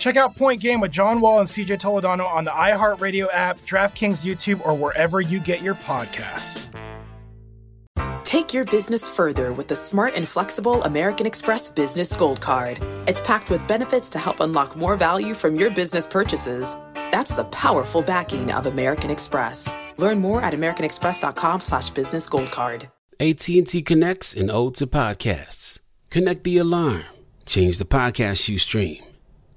Check out Point Game with John Wall and CJ Toledano on the iHeartRadio app, DraftKings YouTube, or wherever you get your podcasts. Take your business further with the smart and flexible American Express Business Gold Card. It's packed with benefits to help unlock more value from your business purchases. That's the powerful backing of American Express. Learn more at americanexpress.com slash business gold card. AT&T connects and ode to podcasts. Connect the alarm. Change the podcast you stream.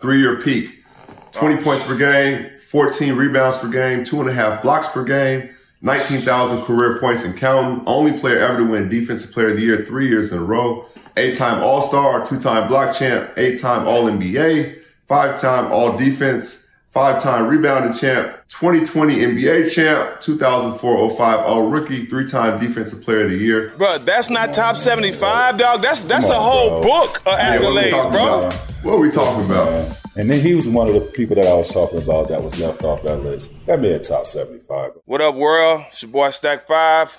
Three-year peak, 20 points per game, 14 rebounds per game, two and a half blocks per game, 19,000 career points and counting. Only player ever to win Defensive Player of the Year three years in a row. Eight-time All-Star, two-time block champ, eight-time All-NBA, five-time All-Defense, five-time rebounding champ, 2020 NBA champ, 2004-05 All-Rookie, three-time Defensive Player of the Year. Bro, that's not top 75, dog. That's that's a whole book of Yeah, what are we accolades, talking bro. about? What are we talking about? And then he was one of the people that I was talking about that was left off that list. That man top 75. What up, world? It's your boy Stack Five.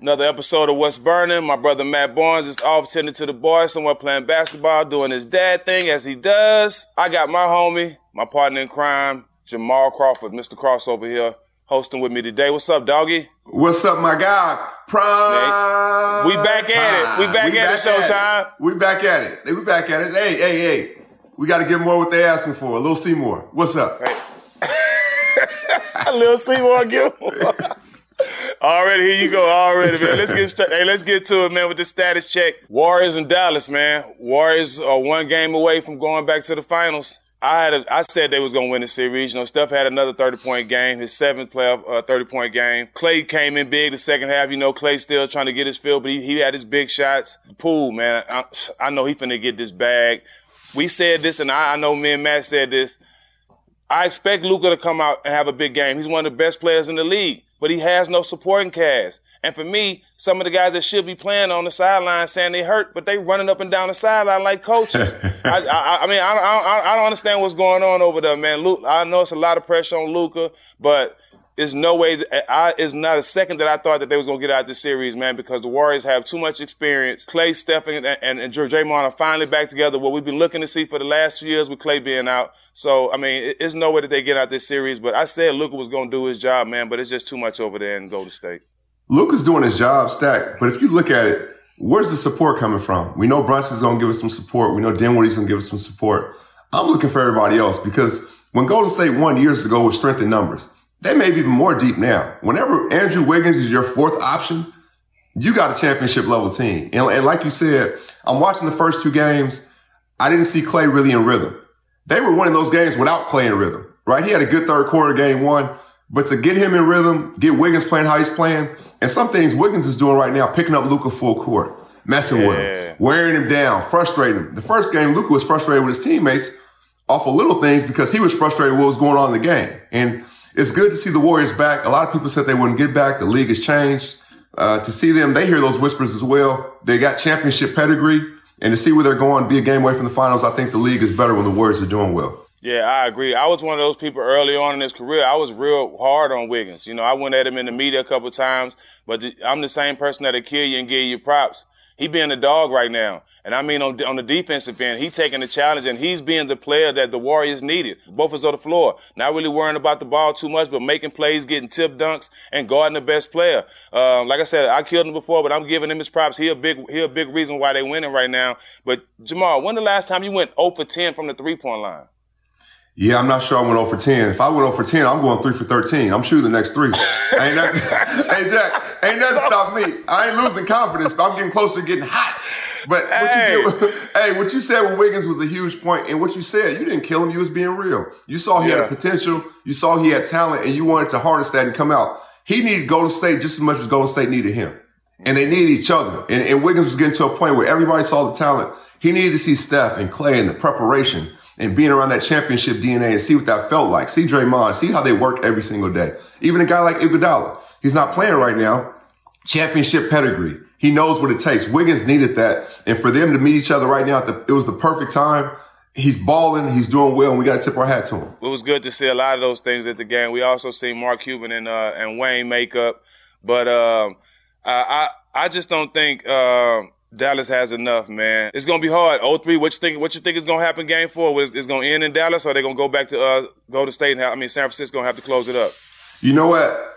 Another episode of What's Burning. My brother Matt Barnes is off tending to the boys, somewhere playing basketball, doing his dad thing as he does. I got my homie, my partner in crime, Jamal Crawford, Mr. Crossover here, hosting with me today. What's up, doggy? What's up, my guy? Prime. We back at it. We back at it, Showtime. We back at it. Hey, We back at it. Hey, hey, hey. We got to get more what they asking for. A little Seymour. What's up? Lil Seymour Gilmore. Already, here you go. Already, man. Let's get straight. Hey, let's get to it, man, with the status check. Warriors and Dallas, man. Warriors are one game away from going back to the finals. I had a, I said they was gonna win the series. You know, Steph had another 30 point game, his seventh playoff uh, 30 point game. Clay came in big the second half. You know, Clay still trying to get his fill, but he, he had his big shots. Poole, man, I, I know he finna get this bag. We said this, and I, I know me and Matt said this. I expect Luka to come out and have a big game. He's one of the best players in the league, but he has no supporting cast. And for me, some of the guys that should be playing on the sideline saying they hurt, but they running up and down the sideline like coaches. I, I, I mean, I, I, I don't understand what's going on over there, man. Luke, I know it's a lot of pressure on Luka, but it's no way. That, I, it's not a second that I thought that they was gonna get out this series, man, because the Warriors have too much experience. Clay, Stephen, and, and, and Draymond are finally back together. What we've been looking to see for the last few years with Clay being out. So, I mean, it, it's no way that they get out this series. But I said Luka was gonna do his job, man. But it's just too much over there in Golden State. Luka's doing his job, stack. But if you look at it, where's the support coming from? We know Brunson's going to give us some support. We know Dinwiddie's going to give us some support. I'm looking for everybody else because when Golden State won years ago with strength in numbers, they may be even more deep now. Whenever Andrew Wiggins is your fourth option, you got a championship level team. And, and like you said, I'm watching the first two games. I didn't see Clay really in rhythm. They were winning those games without Clay in rhythm, right? He had a good third quarter game one, But to get him in rhythm, get Wiggins playing how he's playing, and some things Wiggins is doing right now, picking up Luka full court, messing yeah. with him, wearing him down, frustrating him. The first game, Luka was frustrated with his teammates off of little things because he was frustrated with what was going on in the game. And it's good to see the Warriors back. A lot of people said they wouldn't get back. The league has changed. Uh, to see them, they hear those whispers as well. They got championship pedigree. And to see where they're going, be a game away from the finals, I think the league is better when the Warriors are doing well. Yeah, I agree. I was one of those people early on in his career. I was real hard on Wiggins. You know, I went at him in the media a couple times, but I'm the same person that'll kill you and give you props. He being a dog right now. And I mean, on, on the defensive end, he's taking the challenge and he's being the player that the Warriors needed. Both is on the floor. Not really worrying about the ball too much, but making plays, getting tip dunks, and guarding the best player. Uh, like I said, I killed him before, but I'm giving him his props. He a big, he a big reason why they winning right now. But Jamal, when the last time you went 0 for 10 from the three point line? Yeah, I'm not sure I went 0 for 10. If I went 0 for 10, I'm going 3 for 13. I'm shooting the next three. ain't nothing, hey, Jack, ain't nothing stop me. I ain't losing confidence, but I'm getting closer to getting hot. But what hey. you did, hey, what you said with Wiggins was a huge point. point, and what you said, you didn't kill him. You was being real. You saw he yeah. had potential. You saw he had talent, and you wanted to harness that and come out. He needed Golden State just as much as Golden State needed him, and they needed each other. And, and Wiggins was getting to a point where everybody saw the talent. He needed to see Steph and Clay and the preparation and being around that championship DNA and see what that felt like. See Draymond, see how they work every single day. Even a guy like Iguodala, he's not playing right now. Championship pedigree. He knows what it takes. Wiggins needed that. And for them to meet each other right now, it was the perfect time. He's balling. He's doing well, and we got to tip our hat to him. It was good to see a lot of those things at the game. We also see Mark Cuban and uh, and Wayne make up, but um, I I just don't think uh, Dallas has enough, man. It's gonna be hard. 0-3, what you think? What you think is gonna happen? Game four is, is gonna end in Dallas, or they gonna go back to uh, go to state and have, I mean San Francisco gonna have to close it up. You know what?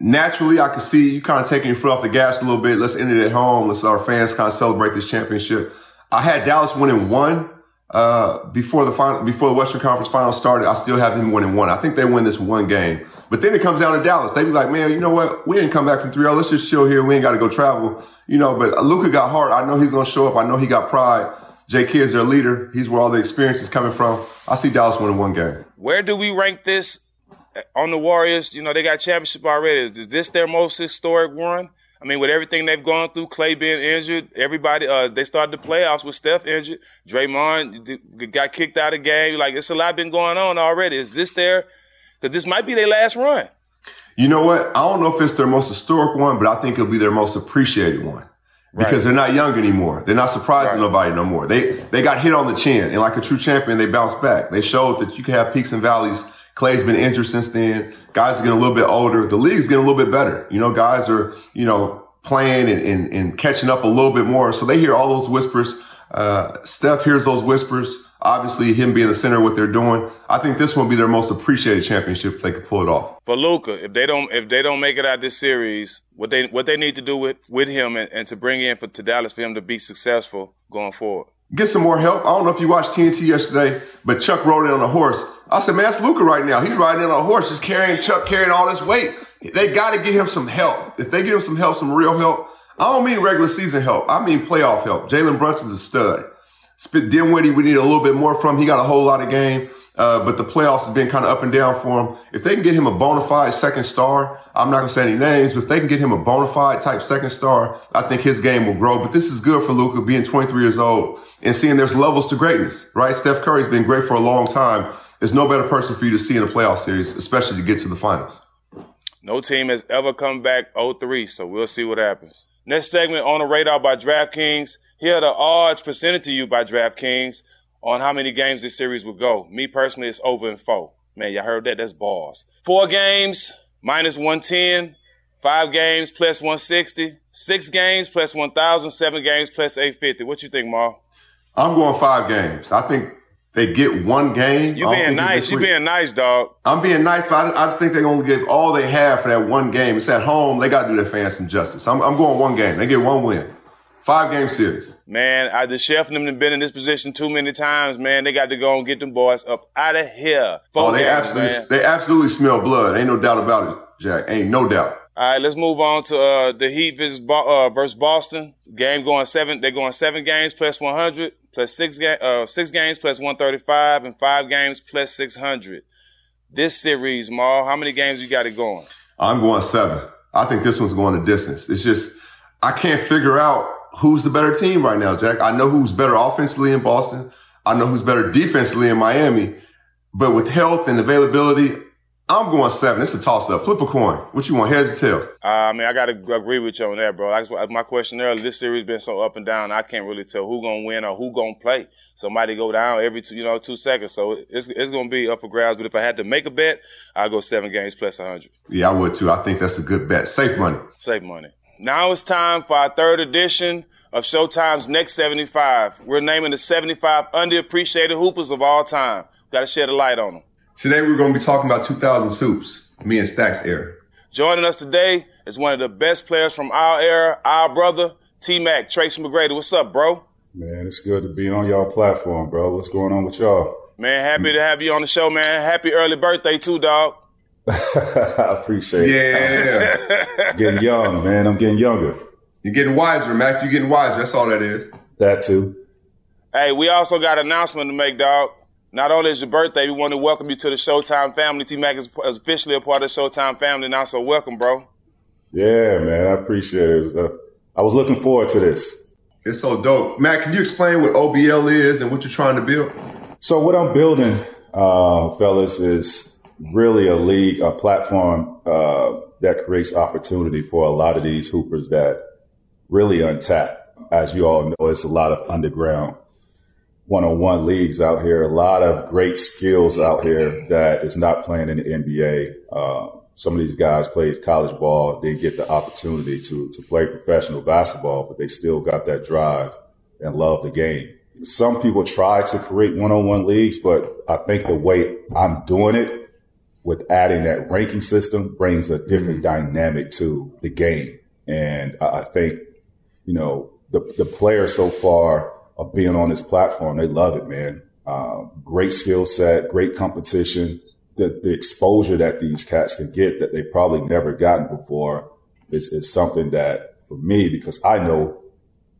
naturally, I can see you kind of taking your foot off the gas a little bit. Let's end it at home. Let's let our fans kind of celebrate this championship. I had Dallas winning one uh, before the final, before the Western Conference Finals started. I still have them winning one. I think they win this one game. But then it comes down to Dallas. They be like, man, you know what? We didn't come back from 3-0. Let's just chill here. We ain't got to go travel. You know, but Luka got heart. I know he's going to show up. I know he got pride. J. Kidd is their leader. He's where all the experience is coming from. I see Dallas winning one game. Where do we rank this on the Warriors, you know, they got championship already. Is, is this their most historic run? I mean, with everything they've gone through, Clay being injured, everybody, uh, they started the playoffs with Steph injured. Draymond got kicked out of game. Like, it's a lot been going on already. Is this their, cause this might be their last run. You know what? I don't know if it's their most historic one, but I think it'll be their most appreciated one because right. they're not young anymore. They're not surprising right. nobody no more. They, they got hit on the chin and like a true champion, they bounced back. They showed that you can have peaks and valleys Clay's been injured since then. Guys are getting a little bit older. The league's getting a little bit better. You know, guys are, you know, playing and, and, and catching up a little bit more. So they hear all those whispers. Uh, Steph hears those whispers. Obviously, him being the center of what they're doing. I think this will be their most appreciated championship if they could pull it off. For Luka, if they don't if they don't make it out this series, what they what they need to do with with him and, and to bring in for to Dallas for him to be successful going forward get some more help. I don't know if you watched TNT yesterday, but Chuck rode in on a horse. I said, man, that's Luka right now. He's riding in on a horse, just carrying Chuck, carrying all this weight. They got to get him some help. If they get him some help, some real help, I don't mean regular season help. I mean playoff help. Jalen Brunson's a stud. Spit Dinwiddie, we need a little bit more from. He got a whole lot of game. Uh, but the playoffs has been kind of up and down for him. If they can get him a bona fide second star, I'm not going to say any names, but if they can get him a bona fide type second star, I think his game will grow. But this is good for Luka being 23 years old and seeing there's levels to greatness, right? Steph Curry's been great for a long time. There's no better person for you to see in a playoff series, especially to get to the finals. No team has ever come back 0-3, so we'll see what happens. Next segment on the radar by DraftKings. Here are the odds presented to you by DraftKings on how many games this series will go. Me personally, it's over in four. Man, y'all heard that? That's balls. Four games, minus 110. Five games, plus 160. Six games, plus 1,000. Seven games, plus 850. What you think, Mar? I'm going five games. I think they get one game. You being nice. You being nice, dog. I'm being nice, but I, just think they're going to give all they have for that one game. It's at home. They got to do their fans some justice. I'm, I'm, going one game. They get one win. Five game series. Man, I, the chef and them have been in this position too many times, man. They got to go and get them boys up out of here. Four oh, they games, absolutely, man. they absolutely smell blood. Ain't no doubt about it, Jack. Ain't no doubt. All right, let's move on to uh, the Heat versus, uh, versus Boston. Game going seven. They're going seven games plus 100 plus six, ga- uh, six games plus 135 and five games plus 600. this series, Maul? How many games you got it going? I'm going seven. I think this one's going the distance. It's just I can't figure out who's the better team right now, Jack. I know who's better offensively in Boston. I know who's better defensively in Miami. But with health and availability, I'm going seven. It's a toss up. Flip a coin. What you want, heads or tails? Uh, I mean, I got to agree with you on that, bro. Like my question earlier, this series been so up and down. I can't really tell who gonna win or who gonna play. Somebody go down every two, you know, two seconds. So it's it's gonna be up for grabs. But if I had to make a bet, I'd go seven games plus hundred. Yeah, I would too. I think that's a good bet. Safe money. Safe money. Now it's time for our third edition of Showtime's Next 75. We're naming the 75 underappreciated hoopers of all time. Got to shed a light on them. Today we're going to be talking about 2000 Supes, me and Stacks era. Joining us today is one of the best players from our era, our brother, T Mac, Tracy McGrady. What's up, bro? Man, it's good to be on y'all platform, bro. What's going on with y'all? Man, happy to have you on the show, man. Happy early birthday, too, dog. I appreciate yeah. it. Yeah. getting young, man. I'm getting younger. You're getting wiser, Mac. You're getting wiser. That's all that is. That too. Hey, we also got an announcement to make, dog. Not only is your birthday, we want to welcome you to the Showtime family. T Mac is officially a part of the Showtime family now, so welcome, bro. Yeah, man, I appreciate it. Uh, I was looking forward to this. It's so dope. Matt, can you explain what OBL is and what you're trying to build? So, what I'm building, uh, fellas, is really a league, a platform uh, that creates opportunity for a lot of these hoopers that really untapped. As you all know, it's a lot of underground one-on-one leagues out here, a lot of great skills out here that is not playing in the NBA. Uh, some of these guys played college ball, they get the opportunity to to play professional basketball, but they still got that drive and love the game. Some people try to create one-on-one leagues, but I think the way I'm doing it with adding that ranking system brings a different mm-hmm. dynamic to the game. And I think, you know, the, the players so far of being on this platform. They love it, man. Uh, great skill set, great competition. The, the exposure that these cats can get that they probably never gotten before is, is something that for me, because I know,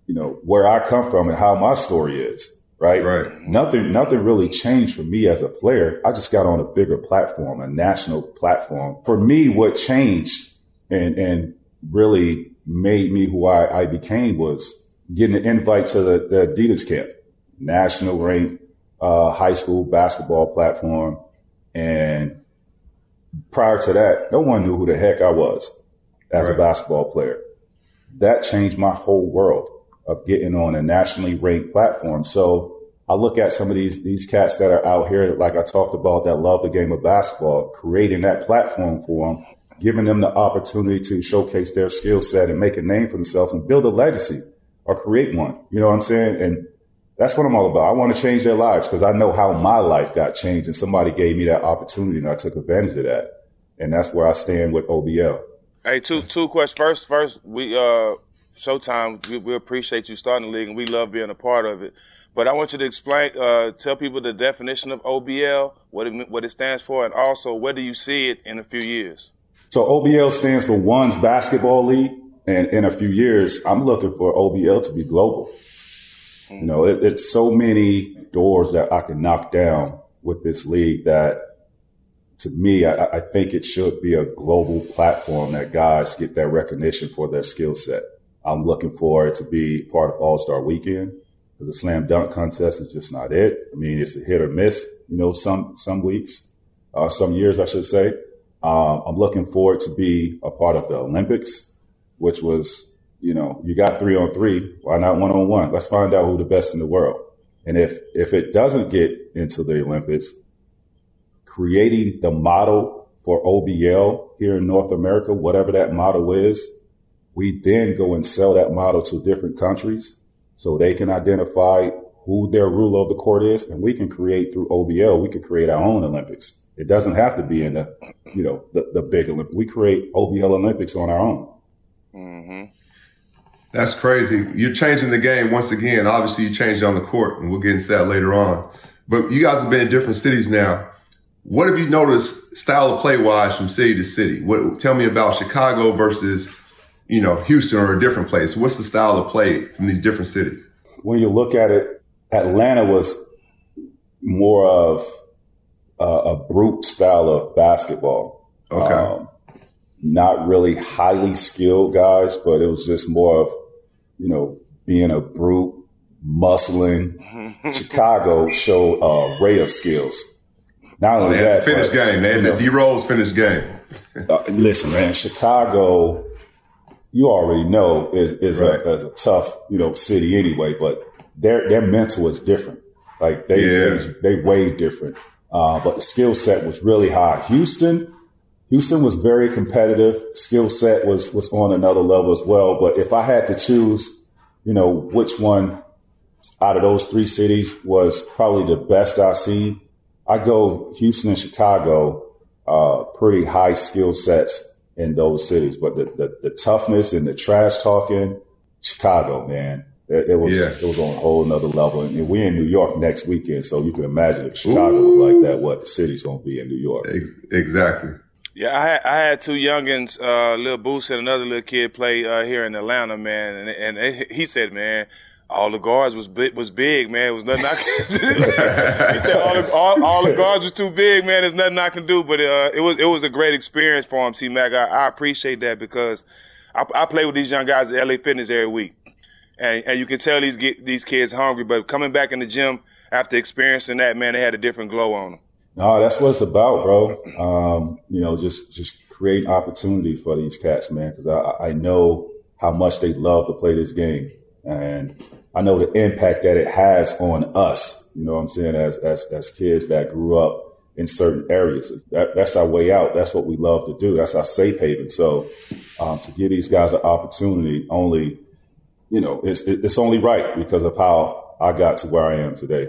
you know, where I come from and how my story is, right? Right. Nothing, nothing really changed for me as a player. I just got on a bigger platform, a national platform. For me, what changed and, and really made me who I, I became was getting an invite to the, the Adidas camp, national ranked uh, high school basketball platform. And prior to that, no one knew who the heck I was as right. a basketball player. That changed my whole world of getting on a nationally ranked platform. So I look at some of these these cats that are out here, like I talked about, that love the game of basketball, creating that platform for them, giving them the opportunity to showcase their skill set and make a name for themselves and build a legacy or create one. You know what I'm saying? And that's what I'm all about. I want to change their lives because I know how my life got changed and somebody gave me that opportunity and I took advantage of that. And that's where I stand with OBL. Hey, two two questions. First, first, we uh Showtime, we, we appreciate you starting the league and we love being a part of it. But I want you to explain, uh, tell people the definition of OBL, what it what it stands for, and also where do you see it in a few years? So OBL stands for One's Basketball League. And in a few years, I'm looking for OBL to be global. You know, it, it's so many doors that I can knock down with this league that to me, I, I, think it should be a global platform that guys get that recognition for their skill set. I'm looking forward to be part of All Star Weekend the slam dunk contest is just not it. I mean, it's a hit or miss. You know, some some weeks, uh, some years, I should say. Um, I'm looking forward to be a part of the Olympics which was, you know, you got three on three. Why not one on one? Let's find out who the best in the world. And if, if it doesn't get into the Olympics, creating the model for OBL here in North America, whatever that model is, we then go and sell that model to different countries so they can identify who their ruler of the court is. And we can create through OBL, we can create our own Olympics. It doesn't have to be in the, you know, the, the big Olympics. We create OBL Olympics on our own. Mm-hmm. That's crazy. You're changing the game once again. Obviously, you changed on the court, and we'll get into that later on. But you guys have been in different cities now. What have you noticed style of play wise from city to city? What tell me about Chicago versus, you know, Houston or a different place? What's the style of play from these different cities? When you look at it, Atlanta was more of a, a brute style of basketball. Okay. Um, not really highly skilled guys, but it was just more of, you know, being a brute, muscling. Chicago showed a array of skills. Not Oh, only they had that, the finish but, game. They had the know, D Rose finish game. uh, listen, man, Chicago, you already know is is, Right. a, is a tough you know city anyway, but their their mental is different. Like they Yeah. they, they way different. Uh, but the skill set was really high. Houston, Houston was very competitive. Skill set was was on another level as well. But if I had to choose, you know, which one out of those three cities was probably the best I see, I go Houston and Chicago. Uh, pretty high skill sets in those cities, but the, the, the toughness and the trash talking, Chicago, man, it, it was Yeah. it was on a whole nother level. And we're in New York next weekend, so you can imagine if Chicago was like that, what the city's gonna be in New York. Ex- exactly. Yeah, I had, I had two youngins, uh, Lil Boost and another little kid play uh, here in Atlanta, man, and and it, he said, man, all the guards was big, was big, man. It was nothing I could. he said all the, all, all the guards was too big, man. There's nothing I can do, but uh, it was it was a great experience for him, T Mac. I, I appreciate that because I, I play with these young guys at LA Fitness every week, and and you can tell these get, these kids hungry. But coming back in the gym after experiencing that, man, they had a different glow on them. No, that's what it's about, bro. Um, you know, just just create opportunity for these cats, man, because I, I know how much they love to play this game, and I know the impact that it has on us. You know what I'm saying? As as as kids that grew up in certain areas, that, that's our way out. That's what we love to do. That's our safe haven. So um, to give these guys an opportunity, only you know, it's it's only right because of how I got to where I am today.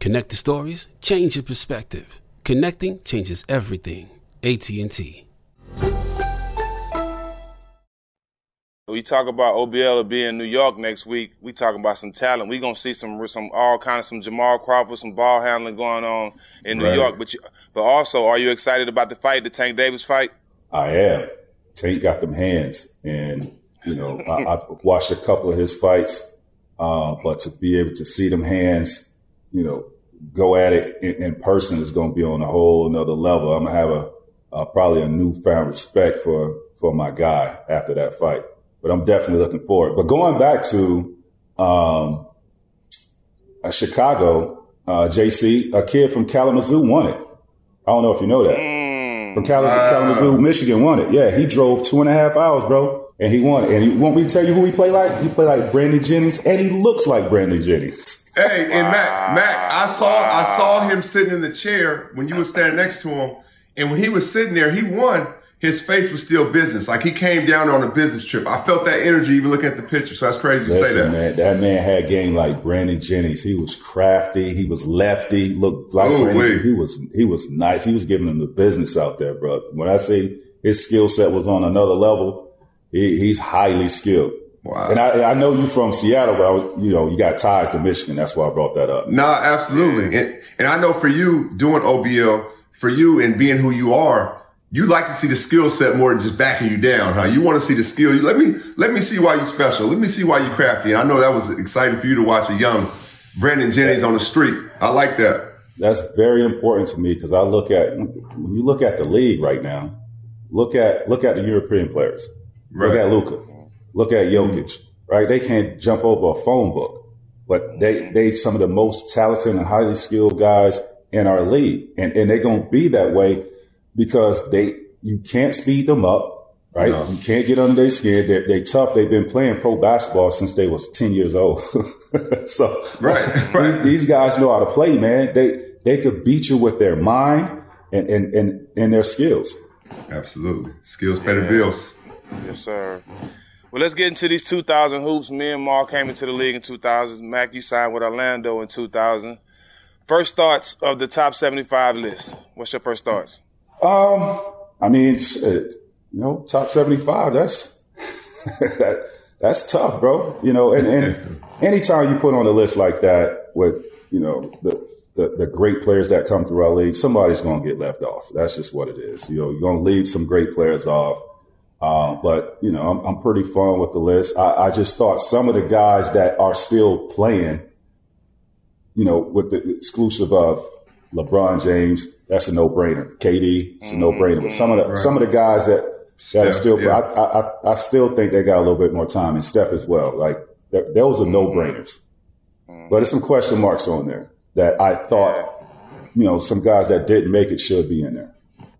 Connect the stories, change your perspective. Connecting changes everything. AT&T. We talk about OBL to be in New York next week. We talking about some talent. We gonna see some some all kind of some Jamal Crawford, some ball handling going on in New Right. York. But you, but also, are you excited about the fight, the Tank Davis fight? I am. Tank got them hands, and you know I, I've watched a couple of his fights, uh, but to be able to see them hands, you know, go at it in, in person is going to be on a whole another level. I'm gonna have a uh, probably a newfound respect for for my guy after that fight. But I'm definitely looking forward. But going back to um, uh, Chicago, uh, JC, a kid from Kalamazoo won it. I don't know if you know that. From Kal- Kalamazoo, Michigan won it. Yeah, he drove two and a half hours, bro, and he won. And he want me to tell you who he played like? He played like Brandon Jennings, and he looks like Brandon Jennings. Hey, and Mac, Mac, I saw I saw him sitting in the chair when you were standing next to him, and when he was sitting there, he won. His face was still business, like he came down on a business trip. I felt that energy even looking at the picture. So that's crazy to say that. man, that man had game like Brandon Jennings. He was crafty. He was lefty. Looked like Ooh, Brandon. He was he was nice. He was giving him the business out there, bro. When I say his skill set was on another level, he, he's highly skilled. Wow. And I, I know you from Seattle, but I was- you know you got ties to Michigan. That's why I brought that up. No, absolutely. And, and I know for you doing OBL, for you and being who you are, you like to see the skill set more than just backing you down, huh? You want to see the skill. You, let me let me see why you're special. Let me see why you're crafty. And I know that was exciting for you to watch a young Brandon Jennings on the street. I like that. That's very important to me because I look at when you look at the league right now. Look at look at the European players. Look at Luka. Look at Jokic. Right? They can't jump over a phone book, but they they some of the most talented and highly skilled guys in our league, and and they're gonna be that way because they you can't speed them up. Right? You can't get under their skin. They're, they tough. They've been playing pro basketball since they was 10 years old. so Right, these, these guys know how to play, man. They they could beat you with their mind and and and, and their skills. Absolutely. Skills pay the bills. Yes, sir. Well, let's get into these 2000 hoops. Me and Mark came into the league in 2000. Mac, you signed with Orlando in 2000. First thoughts of the top 75 list. What's your first thoughts? Um, I mean, shit, you know, top seventy five. That's that, that's tough, bro. You know, and, and anytime you put on a list like that with you know the, the the great players that come through our league, somebody's going to get left off. That's just what it is. You know, you're going to leave some great players off. Uh, but you know, I'm, I'm pretty fun with the list. I, I just thought some of the guys that are still playing, you know, with the exclusive of LeBron James, that's a no brainer. KD, it's a no brainer. But some of the Right. some of the guys that that are still, yeah. I, I, I still think they got a little bit more time, and Steph as well. Like th- those are no brainers. But there's some question marks on there that I thought, you know, some guys that didn't make it should be in there.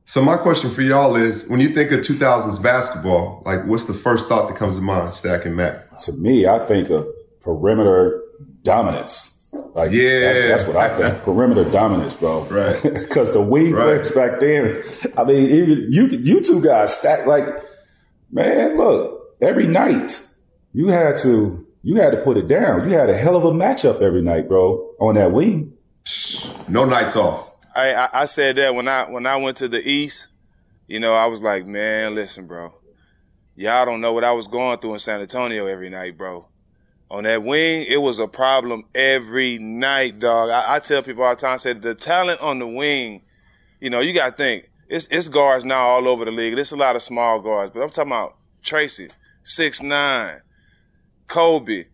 So my question for y'all is, when you think of 2000s basketball, like what's the first thought that comes to mind, Stack and Mac? To me, I think of perimeter dominance. Like, Yeah. that- that's what I think. perimeter dominance, bro. Right. Because the wing Right. players back then, I mean, even you, you two guys stack like, man, look, every night you had to, you had to put it down. You had a hell of a matchup every night, bro, on that wing. No nights off. I, I said that when I when I went to the East, you know, I was like, man, listen, bro, y'all don't know what I was going through in San Antonio every night, bro. on that wing, it was a problem every night, dog. I, I tell people all the time, I said the talent on the wing, you know, you got to think it's it's guards now all over the league. There's a lot of small guards, but I'm talking about Tracy, six nine, Kobe,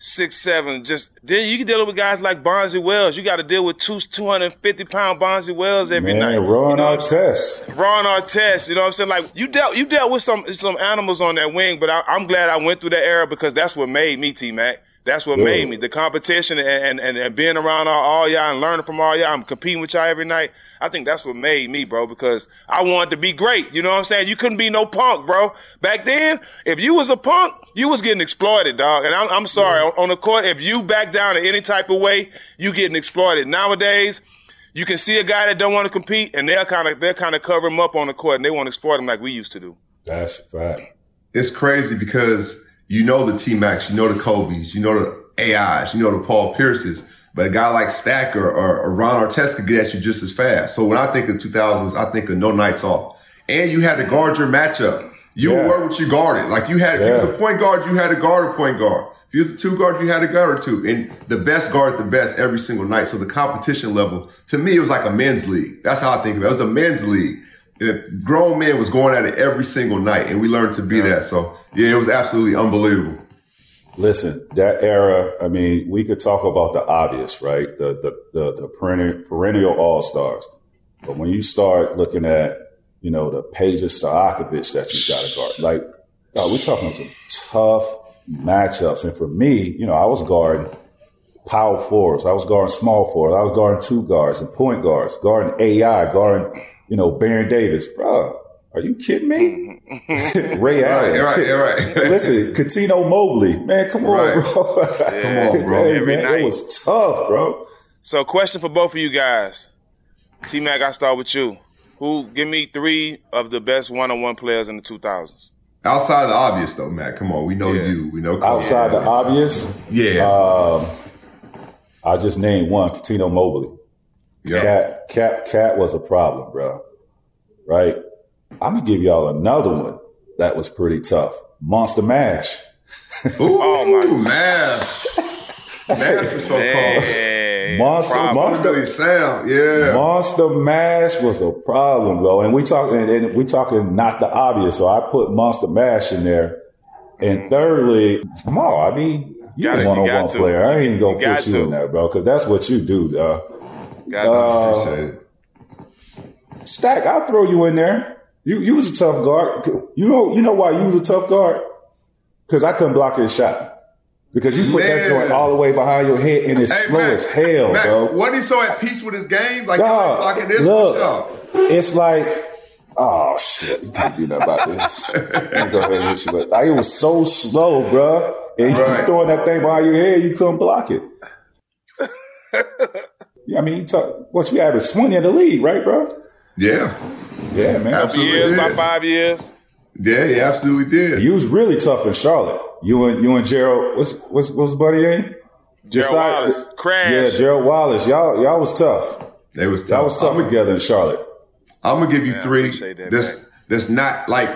six seven. Just then you can deal with guys like Bonzi Wells. You got to deal with two two hundred and fifty pound Bonzi Wells every Man, night. Ron you know what I'm saying? Artest. Ron Artest, you know what I'm saying? Like you dealt you dealt with some some animals on that wing, but I, I'm glad I went through that era because that's what made me T Mac. That's what Yeah. made me the competition and, and, and being around all, all y'all and learning from all y'all. I'm competing with y'all every night. I think that's what made me, bro, because I wanted to be great. You know what I'm saying? You couldn't be no punk, bro. Back then, if you was a punk, you was getting exploited, dog. And I'm, I'm sorry, on, on the court, if you back down in any type of way, you getting exploited. Nowadays, you can see a guy that don't want to compete, and they'll kind of they'll kind of cover him up on the court, and they want to exploit him like we used to do. That's a fact. It's crazy because you know the T Max, you know the Kobe's, you know the AIs, you know the Paul Pierces, but a guy like Stack or, or, or Ron Artest could get at you just as fast. So when I think of 2000s, I think of no nights off. And you had to guard your matchup. You Yeah. were what you guarded. Like you had, if you was a point guard, you had to guard a point guard. If you was a two guard, you had to guard a two. And the best guard the best every single night. So the competition level, to me, it was like a men's league. That's how I think of it. It was a men's league. The grown men was going at it every single night, and we learned to be that. So yeah, it was absolutely unbelievable. Listen, that era, I mean, we could talk about the obvious, right? The the the, the perennial, perennial all stars. But when you start looking at, you know, the Pejas Stojakovic that you got to guard, like, God, we're talking some tough matchups. And for me, you know, I was guarding power forwards. I was guarding small forwards. I was guarding two guards and point guards, guarding AI, guarding, you know, Baron Davis. Bro, are you kidding me? Mm-hmm. Ray Allen. right, right. right. Listen, Cuttino Mobley. Man, come on, Right. bro. Come on, bro. Hey, Every man, night. it was tough, bro. So, question for both of you guys. T Mac, I start with you. Who give me three of the best one on one players in the 2000s? Outside of the obvious, though, Matt. Come on, we know you. We know Kobe. Outside the obvious, Yeah. um, I just named one, Cuttino Mobley. Yeah. Cat, Cat, Cat was a problem, bro. Right? I'm gonna give y'all another one that was pretty tough. Monster Mash. Ooh, Oh, my- Mash. Mash was so called. Hey, Monster, problem. Monster, Sound, yeah. Monster Mash was a problem, bro. And we talking, and, and we talking not the obvious. So I put Monster Mash in there. And thirdly, Jamal, I mean, you Got a one-on-one player. I ain't gonna You put you to. in there, bro, because that's what you do, dog. Got to. Uh, Appreciate it. Stack, I'll throw you in there. You you was a tough guard. You know you know why you was a tough guard? Because I couldn't block his shot. Because you put that joint all the way behind your head and it's Hey, slow as hell, bro. Wasn't he so at peace with his game? Like, Dog, blocking this look, it's like, oh shit, you can't do nothing about this. Me go ahead and hit you, but like, it was so slow, bro. And you throwing that thing behind your head, you couldn't block it. I mean, you talk, what you average twenty in the league, right, bro? Yeah. Yeah, man. Absolutely. years, about five years. Yeah, he absolutely did. You was really tough in Charlotte. You and you and Gerald, what's what's what's his buddy name? Gerald Josiah- Wallace. Crash. Yeah, Gerald Wallace. Y'all y'all was tough. They was Y'all was tough I'm, together in Charlotte. I'm gonna give you I three. appreciate that, That's that's not like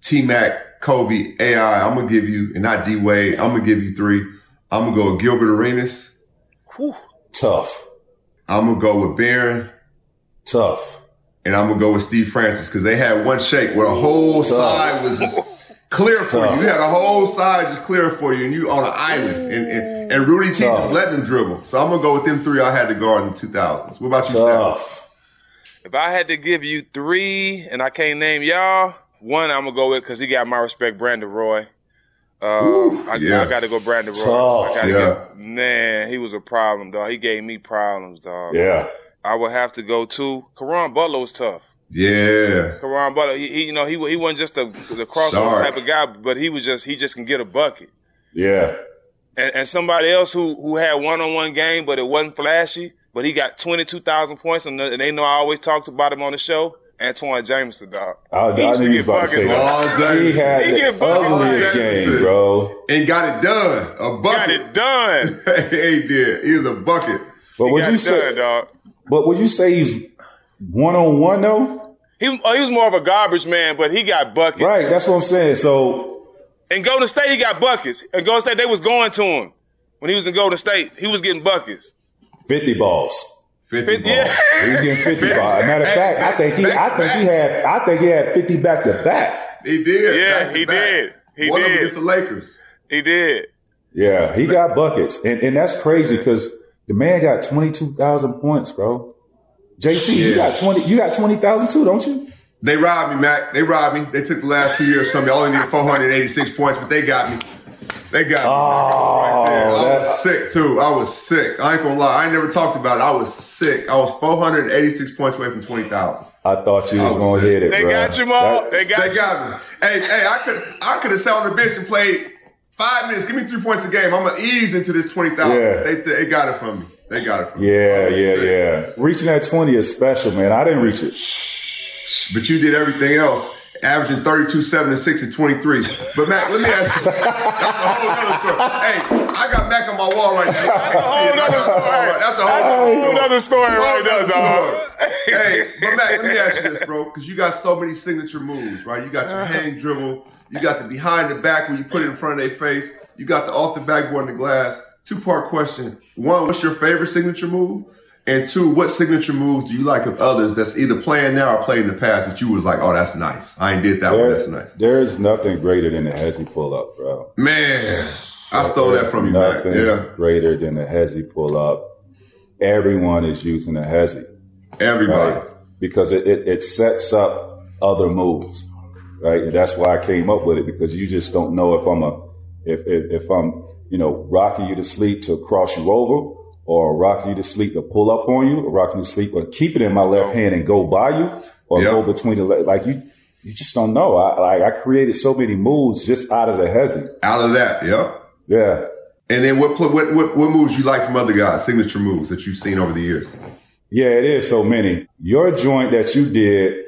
T Mac, Kobe, AI. I'm gonna give you, and not D Wade. I'm gonna give you three. I'm gonna go with Gilbert Arenas. Tough. I'm gonna go with Baron, Tough. And I'm gonna go with Steve Francis because they had one shake where the whole side was just clear for Tough. you. You had a whole side just clear for you, and you on an island. And and, and Rudy T Tough. just letting them dribble. So I'm gonna go with them three. I had to guard in the 2000s. What about you, Steph? Tough. If I had to give you three, and I can't name y'all, one I'm gonna go with because he got my respect, Brandon Roy. Uh, Ooh, I, yeah. I got to go Brandon Roy. Tough, I yeah. give- man, he was a problem, dog. He gave me problems, dog. Yeah. I would have to go to Caron Butler was tough. Yeah. Caron Butler, he, he you know he he wasn't just a the crossover Dark. type of guy, but he was just he just can get a bucket. Yeah. And, and somebody else who who had one on one game, but it wasn't flashy, but he got twenty two thousand points, and, the- and they know I always talked about him on the show. Antawn Jamison, dog. Oh, I, He I used to get about to say buckets, He had He get buckets. ugliest game, bro. And got it done. A bucket. Got it done. he did. He was a bucket. But He would got you it say? done, dog. But would you say he's one on one though? He, was- oh, he was more of a garbage man, but he got buckets. Right. That's what I'm saying. So And Golden State, he got buckets. And Golden State, they was going to him. when he was in Golden State. He was getting buckets. 50 balls. 50 Fifty- yeah. He was getting 50 balls. Matter of fact, I think he, I think he had, I think he had 50 back to back. He did. Yeah, back to he back. did. He One of them did. against the Lakers. He did. Yeah, he got buckets, and and that's crazy because the man got 22,000 points, bro. JC, you got 20, you got 20,000 too, don't you? They robbed me, Mac. They robbed me. They took the last two years from me. I only needed 486 points, but they got me. They got me. Oh, right there. I was sick too. I was sick. I ain't gonna lie. I ain't never talked about it. I was sick. I was 486 points away from 20,000. I thought you was was gonna sick. hit it, They bro. got you, Maul. That- They got They you. got me. Hey, hey, I could I could have sat on the bench and played five minutes. Give me three points a game. I'm gonna ease into this 20,000. Yeah. They, they got it from me. They got it from me. yeah, yeah, sick. yeah. Reaching that 20 is special, man. I didn't reach it. But you did everything else, averaging 32, 7, and 6 and 23. But Mac, let me ask you. That's a whole other story. Hey, I got Mac on my wall right now. That's a whole nother story. That's a whole, whole nother story right there, dog. hey, but Mac, let me ask you this, bro, because you got so many signature moves, right? You got your uh-huh. hang dribble, you got the behind the back when you put it in front of their face, you got the off the backboard in the glass. Two part question. One, what's your favorite signature move? And two, what signature moves do you like of others that's either playing now or played in the past that you was like, oh, that's nice. I ain't did that one. There- That's nice. There's nothing greater than the Hezzy pull up, bro. Man, I stole that from you. Nothing Yeah. greater than the Hezzy pull up. Everyone is using the Hezzy. Everybody. right? Because it, it, it sets up other moves, right? And that's why I came up with it because you just don't know if I'm a if if, if I'm you know rocking you to sleep to cross you over, or rocking you to sleep to pull up on you, or rocking you to sleep or keep it in my left hand and go by you, or Yep. go between the le- like you. You just don't know. I like I created so many moves just out of the Hezzy. Out of that, yep. Yeah. And then what, what what what moves you like from other guys? Signature moves that you've seen over the years. Yeah, it is so many. Your joint that you did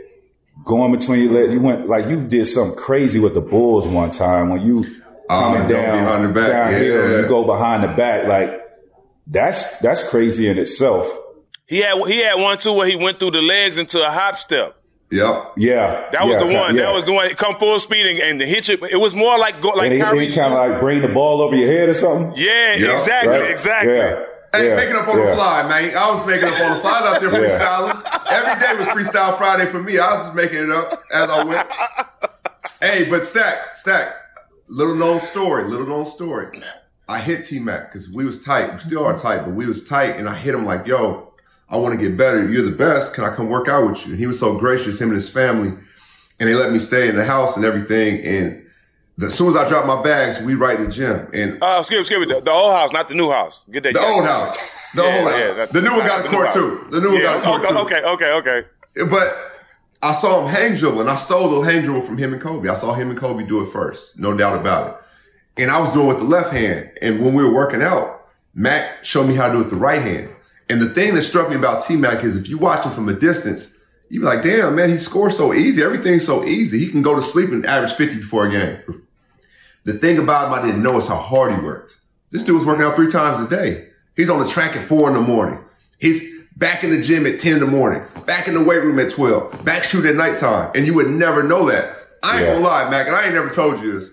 going between your legs, you went like you did something crazy with the Bulls one time when you Oh, coming go down behind the back. downhill and Yeah. you go behind the back. Like that's that's crazy in itself. He had he had one too where he went through the legs into a hop step. Yep. Yeah, That was yeah, the one. yeah. That was the one. It come full speed and, and the hit you. It was more like go, like and he, Kyrie. kind of like bring the ball over your head or something. yeah, Yeah, exactly, right? exactly. Yeah. Hey, yeah, making up on the fly, man. I was making up on the fly. Out there Yeah. freestyling. Every day was Freestyle Friday for me. I was just making it up as I went. hey, but Stack, Stack, little known story, little known story. I hit T Mac because we was tight. We still are tight, but we was tight, and I hit him like, "Yo, I want to get better. You're the best. Can I come work out with you?" And he was so gracious, him and his family, and they let me stay in the house and everything. And as soon as I drop my bags, we right in the gym, and Oh, skip, skip it. The, the old house, not the new house. Get that. the old house, the Yeah, old house. yeah, that- the new one got a court too. The new one got a court too. okay, okay, okay. But I saw him hang dribble, and I stole the hang dribble from him and Kobe. I saw him and Kobe do it first, no doubt about it. And I was doing it with the left hand. And when we were working out, Mac showed me how to do it with the right hand. And the thing that struck me about T Mac is if you watch him from a distance, you be like, damn, man, he scores so easy. Everything's so easy. He can go to sleep and average 50 before a game. The thing about him I didn't know is how hard he worked. This dude was working out three times a day. He's on the track at four in the morning. He's back in the gym at 10 in the morning, back in the weight room at 12, back shooting at nighttime. And you would never know that. I ain't Yeah. gonna lie, Mac, and I ain't never told you this.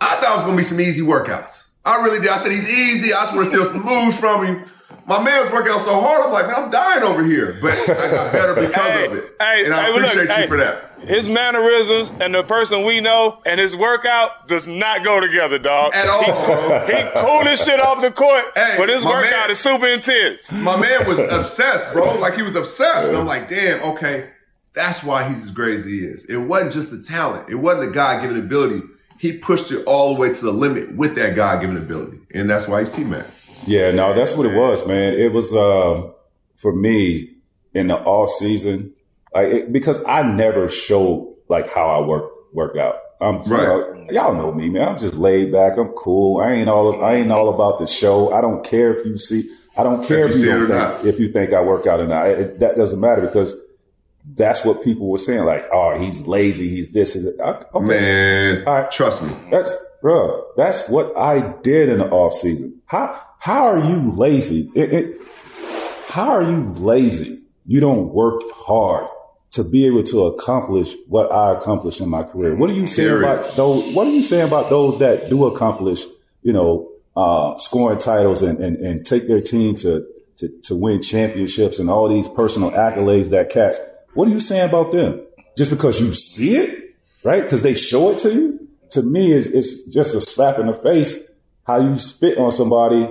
I thought it was gonna be some easy workouts. I really did. I said he's easy. I just want to steal some moves from him. My man was working out so hard. I'm like, man, I'm dying over here. But I got better because Hey, of it. hey, and I hey, but look, appreciate you for that. His mannerisms and the person we know and his workout does not go together, dog. At all, bro. He cool shit off the court, Hey, but his workout man- is super intense. My man was obsessed, bro. Like he was obsessed. And I'm like, damn, okay, that's why he's as great as he is. It wasn't just the talent. It wasn't the God given ability. He pushed it all the way to the limit with that God given ability. And that's why he's T-Man. Yeah, no, that's what it was, man. It was um, for me in the off season, like it, because I never showed like how I work work out. I'm Right. know, y'all know me, man. I'm just laid back. I'm cool. I ain't all I ain't all about the show. I don't care if you see. I don't care If if, you you, see don't or think, not. if you think I work out or not. It, that doesn't matter because that's what people were saying. Like, oh, he's lazy. He's this. That. Okay. Man, right. trust me. That's bro. That's what I did in the off season. How how are you lazy? It, it, how are you lazy? You don't work hard to be able to accomplish what I accomplished in my career. What are you saying Period. about those? What are you saying about those that do accomplish? You know, uh, scoring titles and, and, and take their team to, to, to win championships and all these personal accolades that cats, what are you saying about them? Just because you see it, right? Because they show it to you? To me, it's, it's just a slap in the face how you spit on somebody,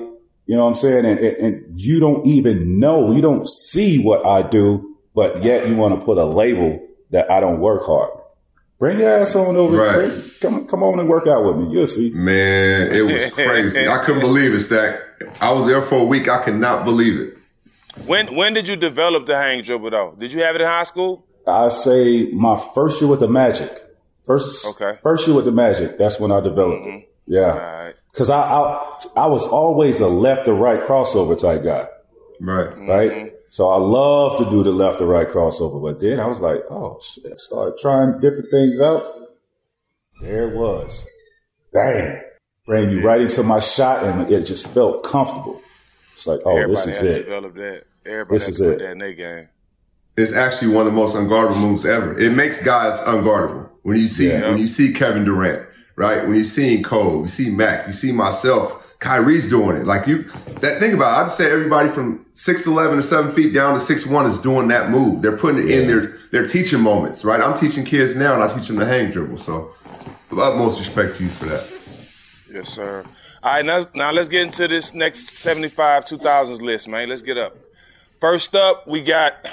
you know what I'm saying? And, and, and you don't even know, you don't see what I do, but yet you want to put a label that I don't work hard. Bring your ass on over. Right. Bring- Come, come on and work out with me. You'll see. Man, it was crazy. I couldn't believe it, Stack. I was there for a week. I could not believe it. When when did you develop the hang dribble though? Did you have it in high school? I say my first year with the Magic. First, Okay. first year with the Magic. That's when I developed it. Mm-hmm. Yeah. Cause I, I, I was always a left to right crossover type guy. Right. Right. So I love to do the left to right crossover, but then I was like, oh shit, started trying different things out. There it was. Bang. Bring you right into my shot and it just felt comfortable. It's like, oh, Everybody this is it. develop that. Everybody This is it. that in their game. It's actually one of the most unguardable moves ever. It makes guys unguardable. When you see Yeah. when you see Kevin Durant, right? When you see Cole, you see Mac, you see myself, Kyrie's doing it. Like you that think about it, I just say everybody from six eleven to seven feet down to six one is doing that move. They're putting it in their their teaching moments, right? I'm teaching kids now and I teach them the hang dribble. So utmost respect to you for that. Yes, sir. All right, now, now let's get into this next 75 2000s list, man. Let's get up. First up, we got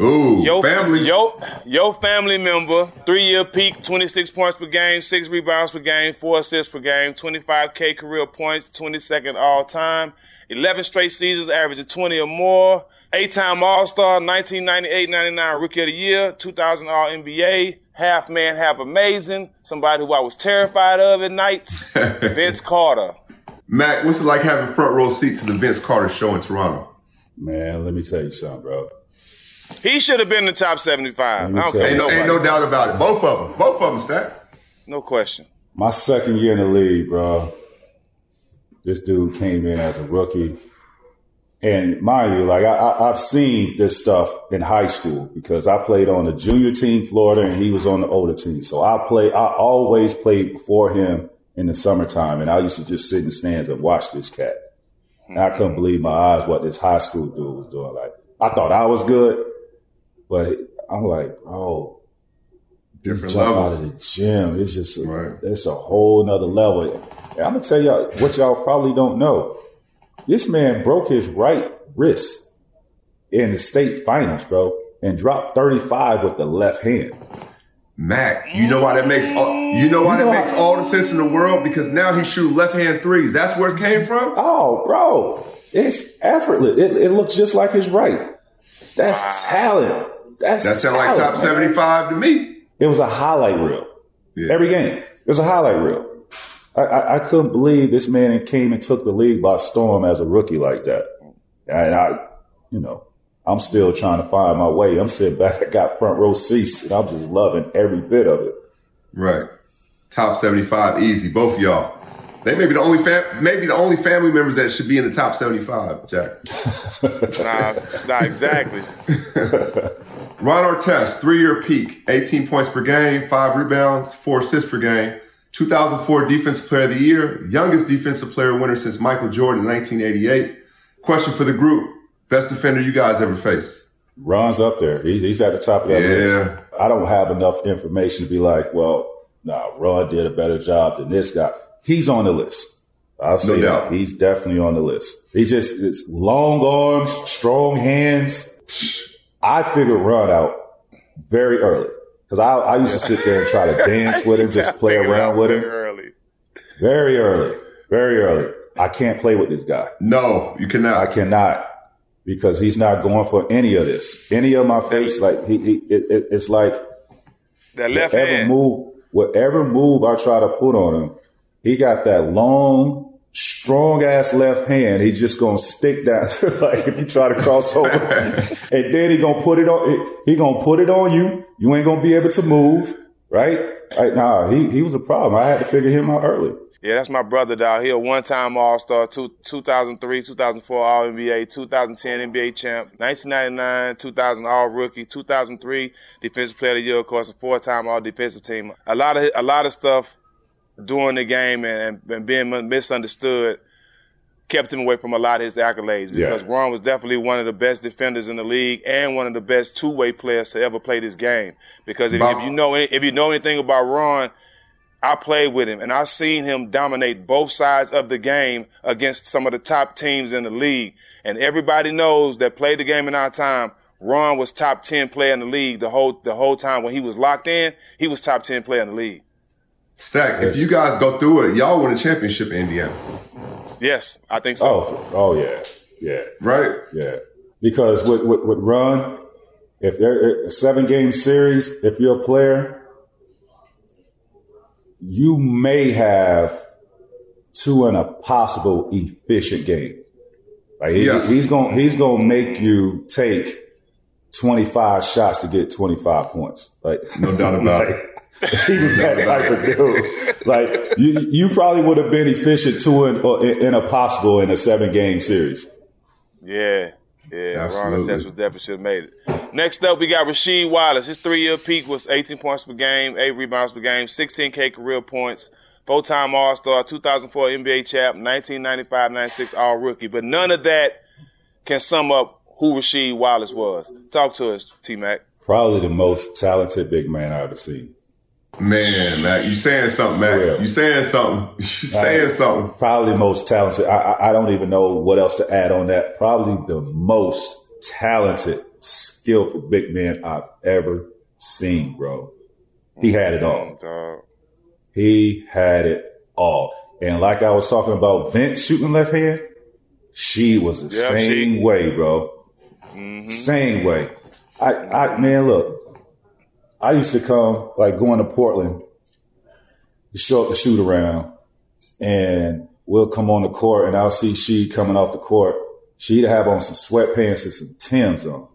Ooh, your family. Yo, your family member, three year peak, 26 points per game, six rebounds per game, four assists per game, 25K career points, 22nd all time, 11 straight seasons, averaging 20 or more, eight time All Star, 1998 99 Rookie of the Year, 2000 All NBA, half man, half amazing, somebody who I was terrified of at nights, Vince Carter. Mac, what's it like having front row seat to the Vince Carter show in Toronto? Man, let me tell you something, bro. He should have been in the top 75. I don't care. Ain't, no- ain't no doubt about it. Both of them. Both of them, Stack. No question. My second year in the league, bro. This dude came in as a rookie. And mind you, like I, I, I've seen this stuff in high school because I played on the junior team, Florida, and he was on the older team. So I play, I always played before him in the summertime, and I used to just sit in the stands and watch this cat. And I couldn't believe my eyes what this high school dude was doing. Like I thought I was good, but I'm like, oh, Different jump level. out of the gym. It's just a, it's a whole nother level. And I'm gonna tell y'all what y'all probably don't know. This man broke his right wrist in the state finals, bro, and dropped 35 with the left hand. Mac, you know why that makes all, you know why You know that makes how- all the sense in the world because now he shoot left hand threes. That's where it came from. Oh, bro, it's effortless. It, it looks just like his right. That's talent. That's That sound like top seventy five to me. It was a highlight reel. Every game. It was a highlight reel. I, I, I couldn't believe this man came and took the league by storm as a rookie like that. And I, you know, I'm still trying to find my way. I'm sitting back, I got front row seats, and I'm just loving every bit of it. Right. Top seventy five, easy. Both of y'all. They may be the only fam- maybe the only family members that should be in the top seventy five. Jack. Nah, nah, exactly. Ron Artest, three year peak, 18 points per game, five rebounds, four assists per game. 2004 Defensive Player of the Year, youngest defensive player winner since Michael Jordan in 1988. Question for the group: Best defender you guys ever faced? Ron's up there. He's at the top of that Yeah. list. I don't have enough information to be like, well, nah, Ron did a better job than this guy. He's on the list. I'll say doubt. that. He's definitely on the list. He just, it's long arms, strong hands. I figured Ron out very early because I, I used to sit there and try to dance with him, just play around with him. Early. Very early, very early. I can't play with this guy. No, you cannot. I cannot because he's not going for any of this. Any of my face, like he, he it, it, it's like That left whatever hand. move, whatever move I try to put on him, he got that long, strong ass left hand. He's just gonna stick that like if you try to cross over, and then he gonna put it on. He gonna put it on you. You ain't gonna be able to move, right? Right now, he he was a problem. I had to figure him out early. Yeah, that's my brother, dog. He a one-time All-Star, two, 2003, 2004 All-NBA, 2010 NBA champ, 1999, 2000 All-Rookie, 2003 Defensive Player of the Year, of course, a four-time All-Defensive Team. A lot of a lot of stuff during the game and, and, being misunderstood kept him away from a lot of his accolades because Yeah. Ron was definitely one of the best defenders in the league and one of the best two way players to ever play this game. Because if, if you know any- if you know anything about Ron, I played with him and I seen him dominate both sides of the game against some of the top teams in the league. And everybody knows that played the game in our time. Ron was top ten player in the league the whole the whole time when he was locked in. He was top ten player in the league. Stack, if you guys go through it, y'all win a championship in Indiana. Yes, I think so. Oh, oh yeah, yeah, right, yeah. Because with with, with Ron, if they're a seven game series, if you're a player, you may have two in a possible efficient game. Like he- Yes. he's gonna he's gonna make you take twenty five shots to get twenty five points. Like no doubt about it. He was that type of dude. Like you, you probably would have been efficient two in, or in, in a possible in a seven game series. Yeah, yeah. Ron Absolutely. Artest was definitely should have made it. Next up, we got Rasheed Wallace. His three-year peak was 18 points per game, eight rebounds per game, 16K career points, four-time All-Star, 2004 NBA champ, 1995-96 All-Rookie. But none of that can sum up who Rasheed Wallace was. Talk to us, T-Mac. Probably the most talented big man I've ever seen. Man, Mac, you saying something, Mac? You saying something? You saying Like, something? Probably most talented. I, I, I don't even know what else to add on that. Probably the most talented, skillful big man I've ever seen, bro. He had it all. Mm, he had it all. And like I was talking about Vince shooting left hand, Sheed was the Yeah, same she- way, bro. Mm-hmm. Same way. I, I, man, look, I used to come, like going to Portland to show up to shoot around and we'll come on the court and I'll see Sheed coming off the court. She'd have on some sweatpants and some Tims on.